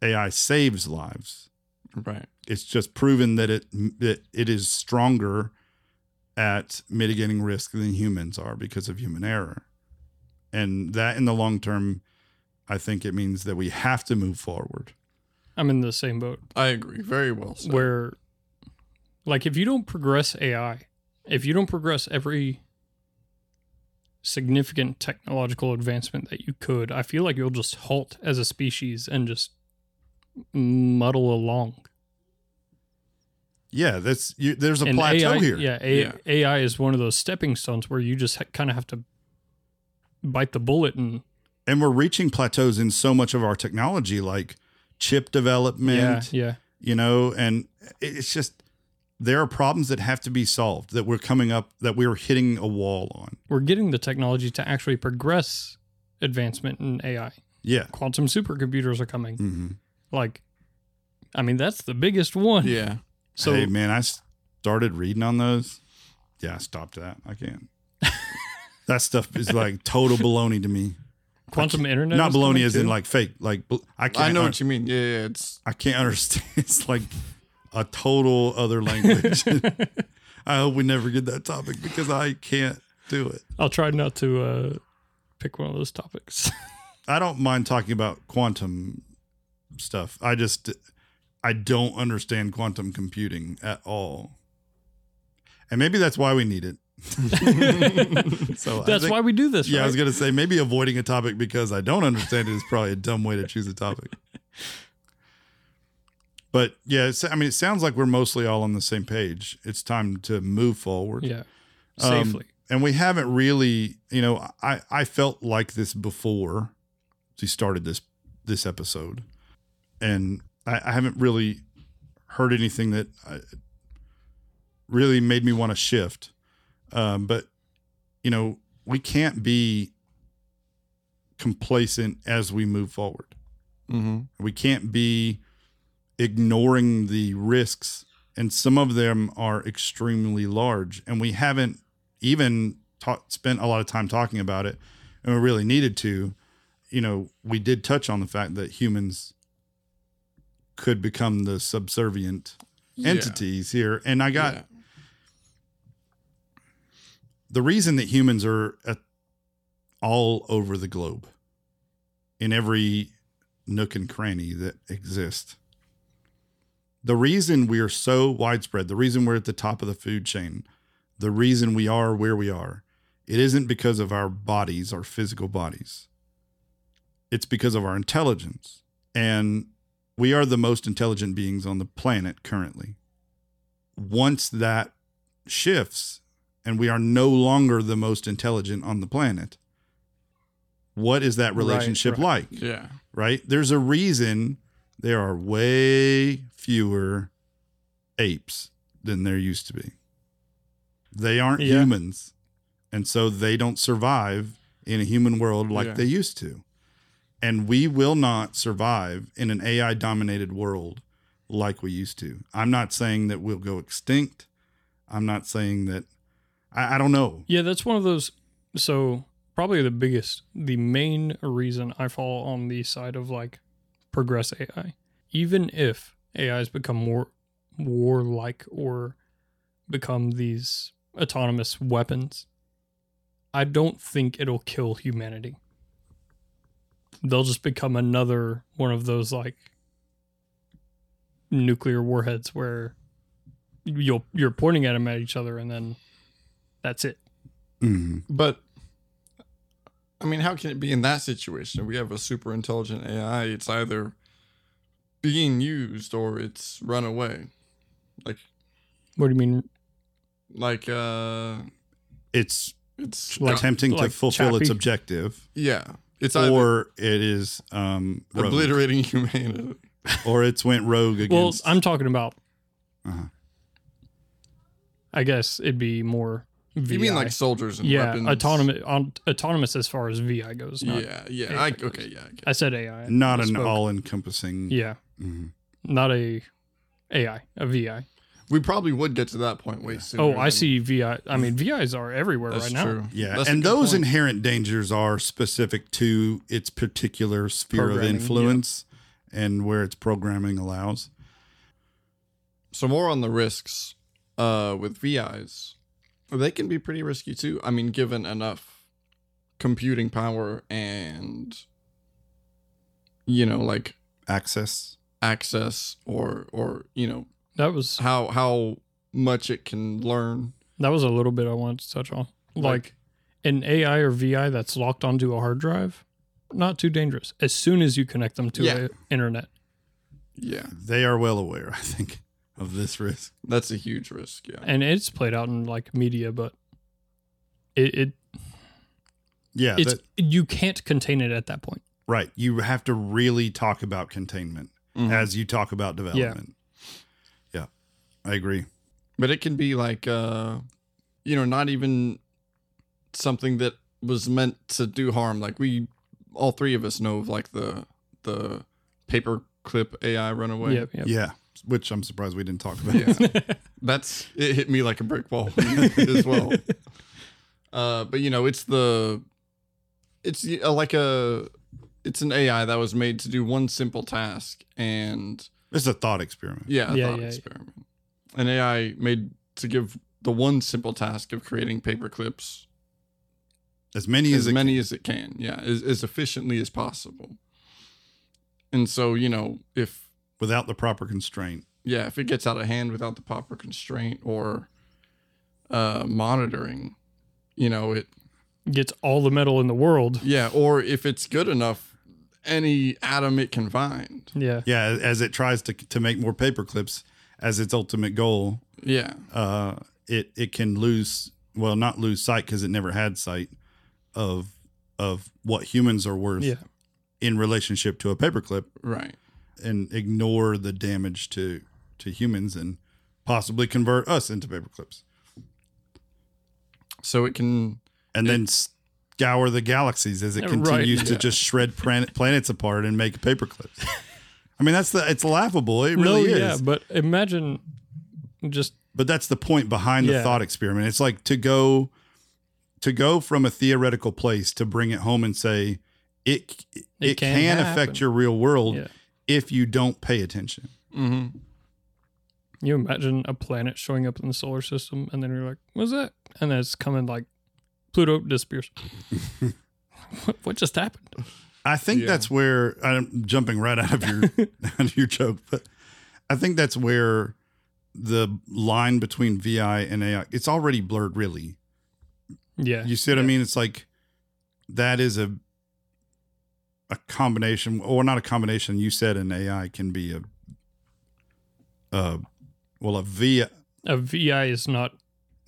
AI saves lives. Right. It's just proven that it that it is stronger at mitigating risk than humans are because of human error. And that in the long term, I think it means that we have to move forward. I'm in the same boat I agree. Very well said. where, like, if you don't progress AI, if you don't progress every significant technological advancement that you could, I feel like you'll just halt as a species and just muddle along. Yeah, that's you, there's a and plateau AI, here. Yeah, A- Yeah. AI is one of those stepping stones where you just ha- kind of have to bite the bullet and And we're reaching plateaus in so much of our technology, like chip development, yeah, yeah. you know, and it's just there are problems that have to be solved that we're coming up that we're hitting a wall on. We're getting the technology to actually progress advancement in AI. Yeah. Quantum supercomputers are coming. hmm Like, I mean, that's the biggest one. yeah. So hey man, I started reading on those. Yeah, I stopped that. I can't. that stuff is like total baloney to me. quantum internet, Not baloney coming as in like fake. Like I can't. I know un- what you mean. Yeah, yeah. It's I can't understand. It's like a total other language. I hope we never get that topic because I can't do it. I'll try not to uh, pick one of those topics. I don't mind talking about quantum stuff. I just I don't understand quantum computing at all. And maybe that's why we need it. so That's think- why we do this. Yeah, I was gonna say maybe avoiding a topic because I don't understand it is probably a dumb way to choose a topic. But yeah, I mean, it sounds like we're mostly all on the same page. It's time to move forward. yeah, Um, safely. and we haven't really, you know, I I felt like this before we started this this episode, and I, I haven't really heard anything that uh really made me want to shift. Um, but you know, we can't be complacent as we move forward. mm-hmm. We can't be ignoring the risks, and some of them are extremely large, and we haven't even ta- spent a lot of time talking about it, and we really needed to. You know, we did touch on the fact that humans could become the subservient Yeah. entities here, and I got Yeah. the reason that humans are at all over the globe in every nook and cranny that exists. the reason we are so widespread the reason we're at the top of the food chain the reason we are where we are it isn't because of our bodies our physical bodies it's because of our intelligence and we are the most intelligent beings on the planet currently once that shifts and we are no longer the most intelligent on the planet what is that Right, relationship right. like Yeah. right there's a reason there are way fewer apes than there used to be they aren't Yeah. humans and so they don't survive in a human world like Yeah. they used to and we will not survive in an ai dominated world like we used to i'm not saying that we'll go extinct i'm not saying that i, I don't know Yeah, that's one of those. So probably the biggest, the main reason I fall on the side of like progress AI, even if AIs become more warlike or become these autonomous weapons, I don't think it'll kill humanity. They'll just become another one of those like nuclear warheads where you'll you're pointing at them at each other and then that's it. Mhm. But I mean, how can it be in that situation? We have a super intelligent AI. It's either being used or it's run away. Like What do you mean? like uh it's it's Like- attempting to like fulfill its objective yeah. It's either or it is um obliterating humanity. or it's went rogue Well, against I'm talking about. Uh-huh. I guess it'd be more. VI. You mean like soldiers and yeah, weapons? autonomous, on, autonomous as far as VI goes. Not, Yeah, yeah. AI I, goes. okay, yeah. I I said AI. not I an all-encompassing Yeah, Mhm. not a AI, a VI. We probably would get to that point way sooner. Oh, I than- see VI. I mean, VIs are everywhere That's right now. yeah That's and those point. inherent dangers are specific to its particular sphere of Programming, yeah. influence and where its programming allows So more on the risks uh, with VIs. They can be pretty risky too. I mean, given enough computing power and you know, like access access or or you know That was how how much it can learn. that was a little bit I wanted to touch on. Like, Like- an AI or VI that's locked onto a hard drive, not too dangerous. As soon as you connect them to Yeah. internet, Yeah, they are well aware i think of this risk that's a huge risk. Yeah, and it's played out in like media, but it, it yeah it's that- you can't contain it at that point. right you have to really talk about containment Mhm. as you talk about development yeah i agree but it can be like uh, you know, not even something that was meant to do harm. Like we, all three of us know of like the the paperclip AI runaway. Yep, yep. yeah which i'm surprised we didn't talk about Yeah. That's it hit me like a brick wall as well. Uh, but you know, it's the it's uh, like a it's an AI that was made to do one simple task, and it's a thought experiment yeah, a Yeah, thought yeah, yeah. experiment. An AI made to give the one simple task of creating paper clips as many as, as it many as it can, yeah, as, as efficiently as possible. And so, you know, if without the proper constraint yeah, if it gets out of hand without the proper constraint or uh, monitoring, you know, it Gets all the metal in the world. yeah, or if it's good enough, any atom it can find. Yeah. yeah as it tries to to make more paper clips as its ultimate goal Yeah, uh it it can lose well not lose sight because it never had sight of of what humans are worth Yeah. in relationship to a paperclip right. and ignore the damage to to humans and possibly convert us into paperclips So it can and then scour the galaxies as it continues right. to just shred planet, planets apart and make paperclips I mean, that's the it's laughable. It no, really is. yeah, but imagine just but that's the point behind the Yeah. thought experiment. It's like to go to go from a theoretical place to bring it home and say it it, It can, can affect your real world Yeah. if you don't pay attention. Mm-hmm. you imagine a planet showing up in the solar system, and then you're like, "What's that?" And then it's coming like Pluto disappears. what, what just happened? I think Yeah. that's where I'm jumping right out of your out of your joke, but I think that's where the line between VI and AI it's already blurred really. Yeah, You see what I mean? It's like that is a a combination or not a combination. You said an AI can be a uh well a VI a VI is not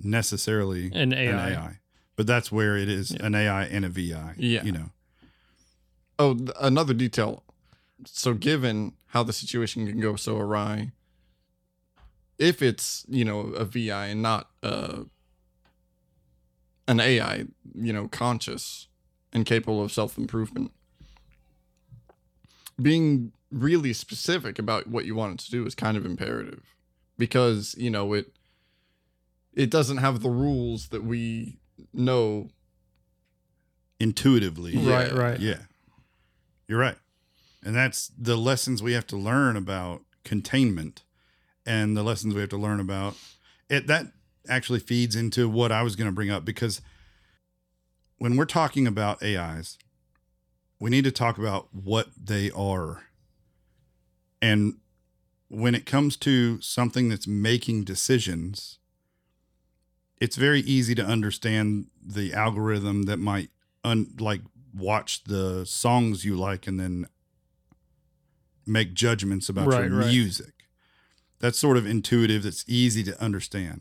necessarily an AI. an AI. But that's where it is Yeah. an AI and a VI. Yeah. You know. Oh, th- another detail. So, given how the situation can go so awry, if it's you know a VI and not uh, an AI, you know, conscious and capable of self improvement, being really specific about what you want it to do is kind of imperative because you know it it doesn't have the rules that we know Intuitively. Right, right. Yeah. You're right. And that's the lessons we have to learn about containment and the lessons we have to learn about it. That actually feeds into what I was going to bring up because when we're talking about AIs, we need to talk about what they are. And when it comes to something that's making decisions, it's very easy to understand the algorithm that might un, like watch the songs you like and then make judgments about Right, your right. music. That's sort of intuitive. That's easy to understand.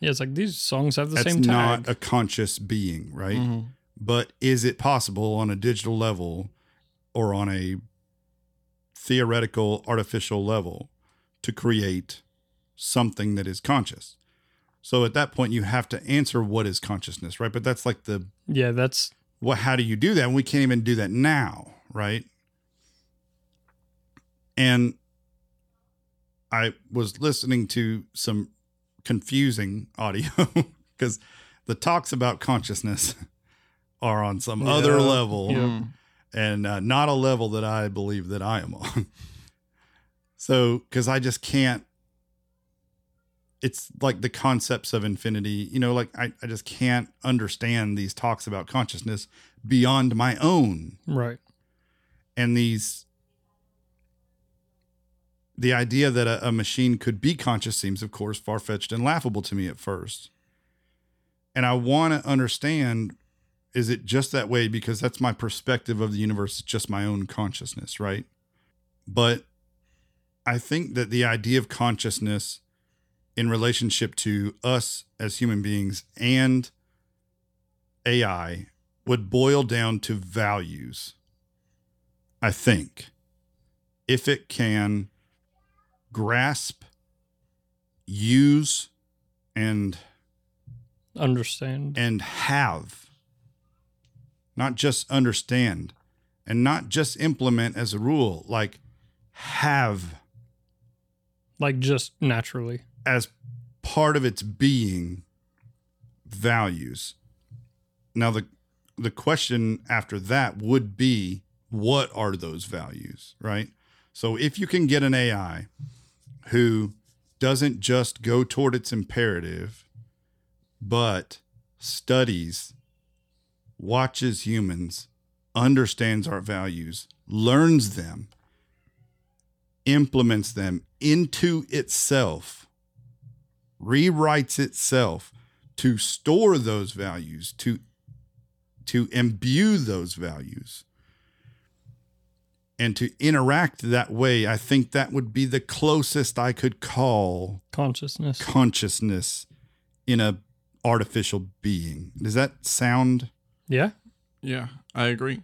Yeah, it's like these songs have the That's same tag. not a conscious being, right? Mhm. But is it possible on a digital level or on a theoretical artificial level to create something that is conscious? So at that point, you have to answer what is consciousness, right? But that's like the yeah, that's well, how do you do that? And we can't even do that now, right? And I was listening to some confusing audio because the talks about consciousness are on some Yeah. other level Yeah. Mhm. and uh, not a level that I believe that I am on. so, because I just can't, it's like the concepts of infinity, you know, like I, I just can't understand these talks about consciousness beyond my own. right. And these, the idea that a, a machine could be conscious seems, of course, far fetched and laughable to me at first. And I want to understand is it just that way because that's my perspective of the universe, it's just my own consciousness, right? But I think that the idea of consciousness in relationship to us as human beings and AI would boil down to values. I think if it can grasp, use, and Understand. and have, not just understand, and not just implement as a rule, like have like just naturally. As part of its being values. Now the the question after that would be what are those values, right? So if you can get an AI who doesn't just go toward its imperative but studies watches humans, understands our values, learns them, implements them into itself, rewrites itself to store those values, to to imbue those values and to interact that way, I think that would be the closest I could call Consciousness. consciousness in a artificial being. Does that sound Yeah. Yeah, I agree,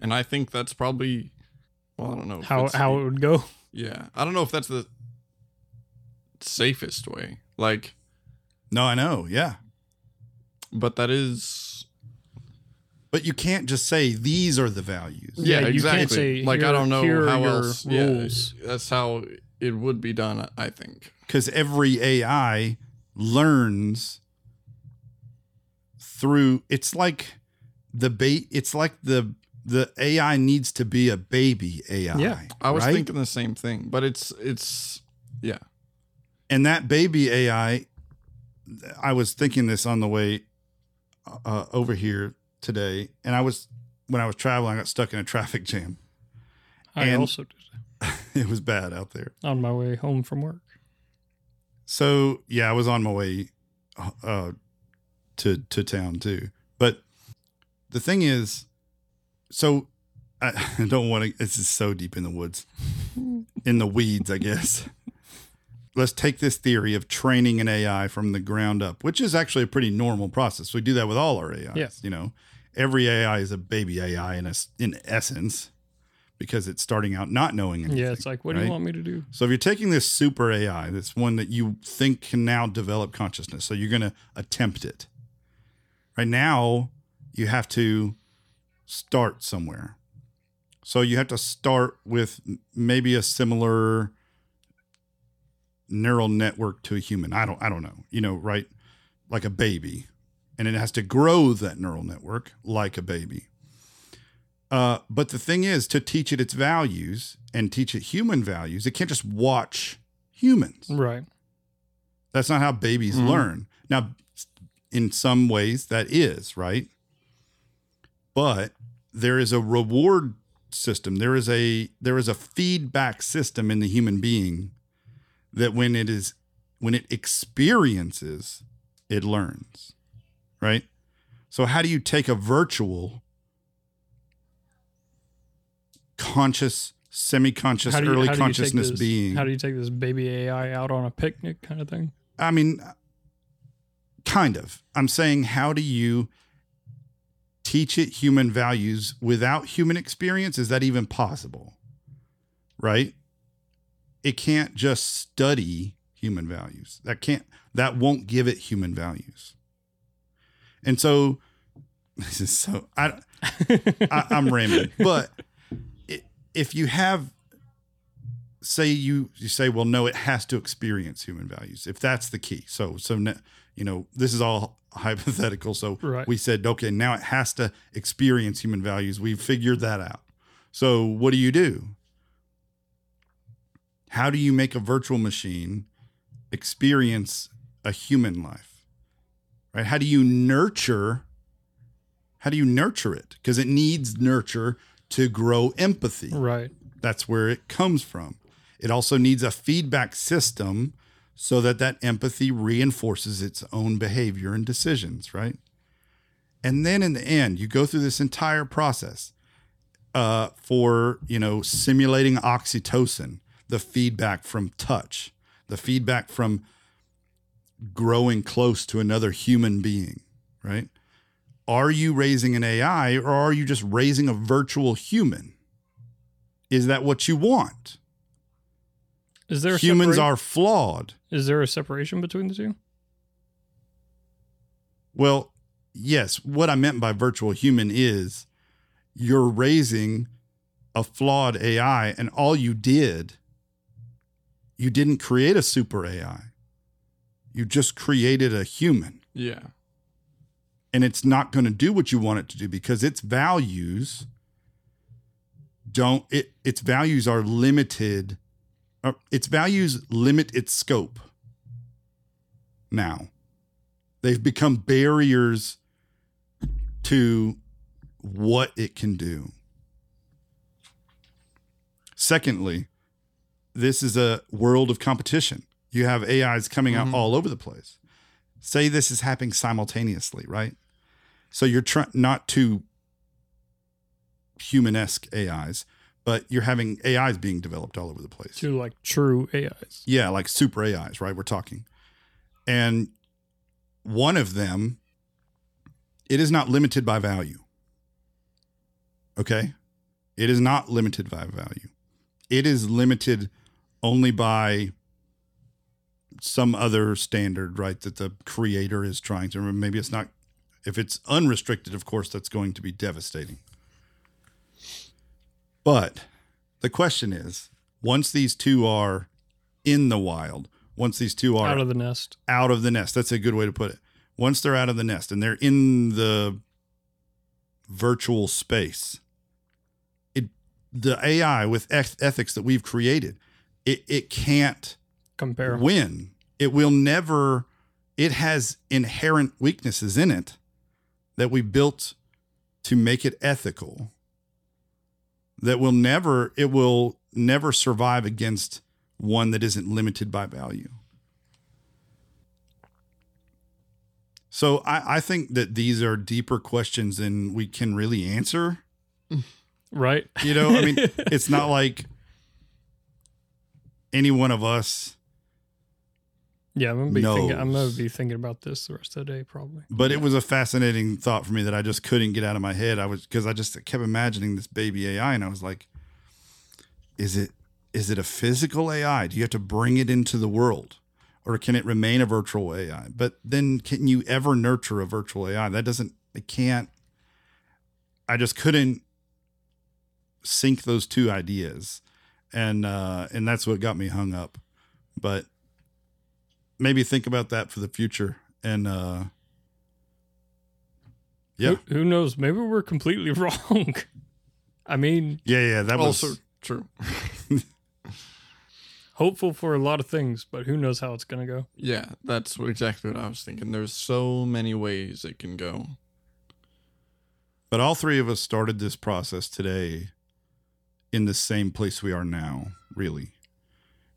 and I think that's probably. Well, I don't know How how the- it would go. Yeah, I don't know if that's the safest way. Like, No, I know. Yeah. but that is. but you can't just say these are the values. Yeah, Yeah, you can't exactly. say, like I don't know how your else. Yeah, that's how it would be done. I think. because every AI learns through. It's like the bait. It's like the the AI needs to be a baby AI. Yeah. I was right? thinking the same thing, but it's it's yeah. And that baby AI. I was thinking this on the way uh, over here today, and I was when I was traveling, I got stuck in a traffic jam. I And- also did It was bad out there. on my way home from work. So yeah, I was on my way uh, to to town too. But the thing is, so I, I don't want to. This is so deep in the woods, in the weeds, I guess. Let's take this theory of training an AI from the ground up, which is actually a pretty normal process. We do that with all our AIs. Yeah. You know, every AI is a baby AI in a, in essence, because it's starting out not knowing anything. Yeah, it's like, what do you want me to do? So if you're taking this super AI, this one that you think can now develop consciousness, so you're going to attempt it. Right now, you have to start somewhere. So you have to start with maybe a similar neural network to a human. I don't I don't know. You know, right? Like a baby. And it has to grow that neural network like a baby. Uh, but the thing is, to teach it its values and teach it human values, it can't just watch humans. Right. That's not how babies Mhm. learn. Now, in some ways, that is right. But there is a reward system. There is a there is a feedback system in the human being that when it is when it experiences, it learns. Right. So how do you take a virtual, conscious, semi-conscious, you, early how do you take consciousness this, being? How do you take this baby AI out on a picnic kind of thing? I mean, kind of. I'm saying, how do you teach it human values without human experience? Is that even possible? Right? It can't just study human values. That can't, that won't give it human values. And so, this is so, I, I I'm rambling, but if you have say you you say well no it has to experience human values if that's the key so so you know this is all hypothetical so Right. we said okay now it has to experience human values we've figured that out so what do you do how do you make a virtual machine experience a human life right how do you nurture how do you nurture it because it needs nurture to grow empathy Right. that's where it comes from. It also needs a feedback system so that that empathy reinforces its own behavior and decisions, right? And then in the end, you go through this entire process uh, for, you know, simulating oxytocin, the feedback from touch, the feedback from growing close to another human being, right? Are you raising an AI or are you just raising a virtual human? Is that what you want? Is there a Humans separa- are flawed. Is there a separation between the two? Well, yes, what I meant by virtual human is you're raising a flawed AI, and all you did, you didn't create a super AI. You just created a human, Yeah. and it's not going to do what you want it to do because its values don't it its values are limited uh, its values limit its scope now they've become barriers to what it can do secondly this is a world of competition you have ais coming out Mhm. all over the place say this is happening simultaneously right so you're trying not to human-esque ais but you're having ais being developed all over the place To like true AIs. yeah, like super AIs, right? We're talking. And one of them, it is not limited by value. Okay? It is not limited by value. It is limited only by some other standard, right? That the creator is trying to. remember. Maybe it's not If it's unrestricted, of course, that's going to be devastating. But the question is once these two are in the wild, once these two are Out of the nest. out of the nest. That's a good way to put it. Once they're out of the nest and they're in the virtual space, it the AI with eth- ethics that we've created, it it can't Compare. win. It will never. It has inherent weaknesses in it that we built to make it ethical. That will never. It will never survive against one that isn't limited by value. So I, I think that these are deeper questions than we can really answer. Right? You know, I mean, it's not like any one of us, Yeah, I'm gonna be thinking I'm gonna be thinking about this the rest of the day probably. but it was a fascinating thought for me that I just couldn't get out of my head. I was because I just kept imagining this baby AI, and I was like, is it is it a physical AI? Do you have to bring it into the world? Or can it remain a virtual AI? But then can you ever nurture a virtual AI? That doesn't it can't I just couldn't sync those two ideas. And uh and that's what got me hung up. But maybe think about that for the future. And uh yeah. Who, who knows? Maybe we're completely wrong. I mean, Yeah, yeah. That was also true. hopeful for a lot of things, but who knows how it's gonna go. Yeah, that's exactly what I was thinking. There's so many ways it can go. But all three of us started this process today in the same place we are now, really.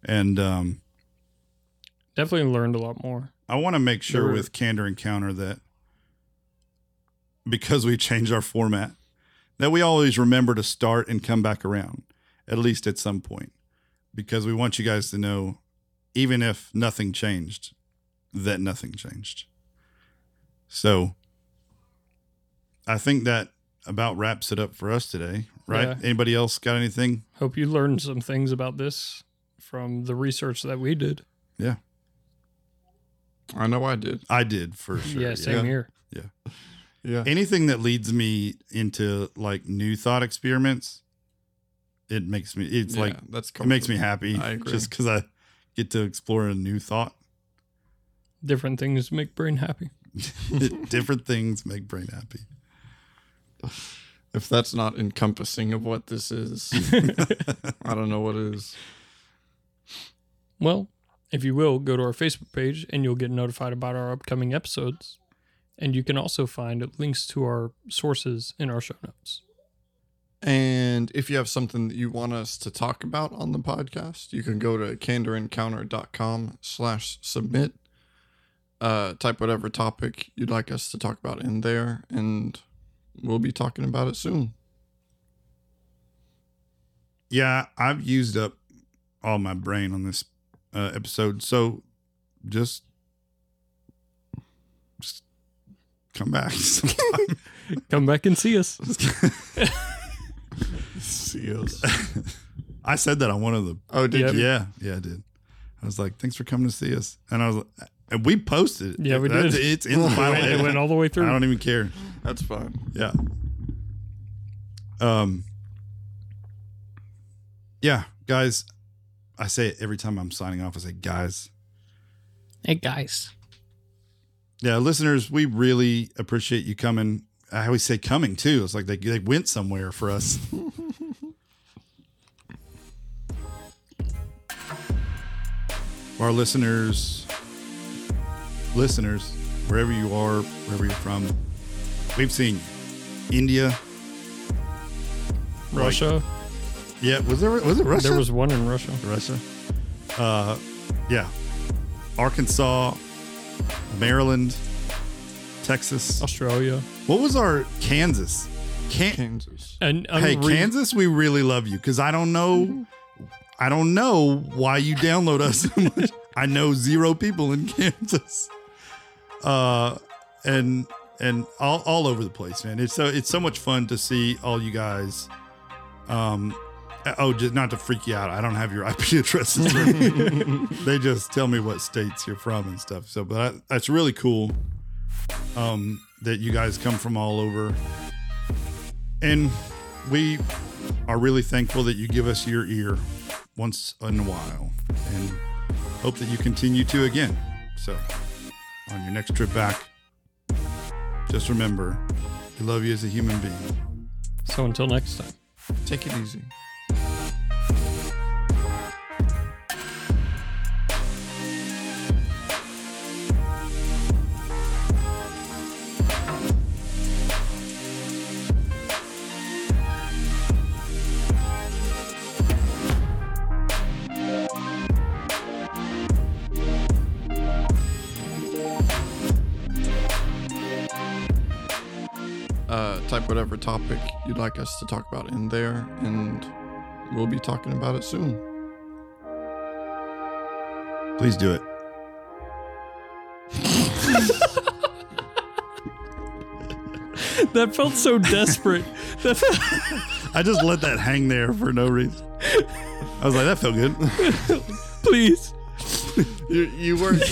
And um, Definitely learned a lot more. I want to make sure were- with Candor Encounter that because we changed our format, that we always remember to start and come back around, at least at some point, because we want you guys to know, even if nothing changed, that nothing changed. So I think that about wraps it up for us today, right? Yeah. Anybody else got anything? Hope you learned some things about this from the research that we did. Yeah, I know I did. I did for sure. yeah, same here. Yeah. Yeah. Anything that leads me into like new thought experiments it makes me it's Yeah, like that's cool. it makes me happy I agree. just because i get to explore a new thought Different things make brain happy. different things make brain happy If that's not encompassing of what this is, I don't know what is. Well, if you will, go to our Facebook page and you'll get notified about our upcoming episodes. And you can also find links to our sources in our show notes. And if you have something that you want us to talk about on the podcast, you can go to candorencounter.com slash submit. Uh, type whatever topic you'd like us to talk about in there, and we'll be talking about it soon. yeah i've used up all my brain on this uh, episode so just just come back. Come back and see us. See us. i said that on one of the Oh, did Yep. you? Yeah, yeah, I did. I was like, "Thanks for coming to see us," and I was, and we posted. it. Yeah, we That's- did. It's in the final. it went all the way through. I don't even care. That's fine. Yeah. Um. Yeah, guys. I say it every time I'm signing off. I say, guys. Hey, guys. Yeah, listeners, we really appreciate you coming. I always say coming too. It's like they they went somewhere for us. Our listeners, listeners, wherever you are, wherever you're from, we've seen you. India. Russia. Yeah, was there was it Russia? There was one in Russia. Russia. Uh, yeah, Arkansas, Maryland, Texas. Australia. What was our Kansas? Can- Kansas. And I'm hey, re- Kansas, we really love you because I don't know, I don't know why you download us so much. I know zero people in Kansas, uh, and and all, all over the place, man. It's so it's so much fun to see all you guys. Um, oh, just not to freak you out. I don't have your IP addresses. they just tell me what states you're from and stuff. So, but I, that's really cool. Um, that you guys come from all over. And we are really thankful that you give us your ear once in a while and hope that you continue to again. So, on your next trip back, just remember we love you as a human being. So until next time. Take it easy. Whatever topic you'd like us to talk about in there, and we'll be talking about it soon. Please do it. That felt so desperate. That felt- I just let that hang there for no reason. I was like, that felt good. please. You you weren't.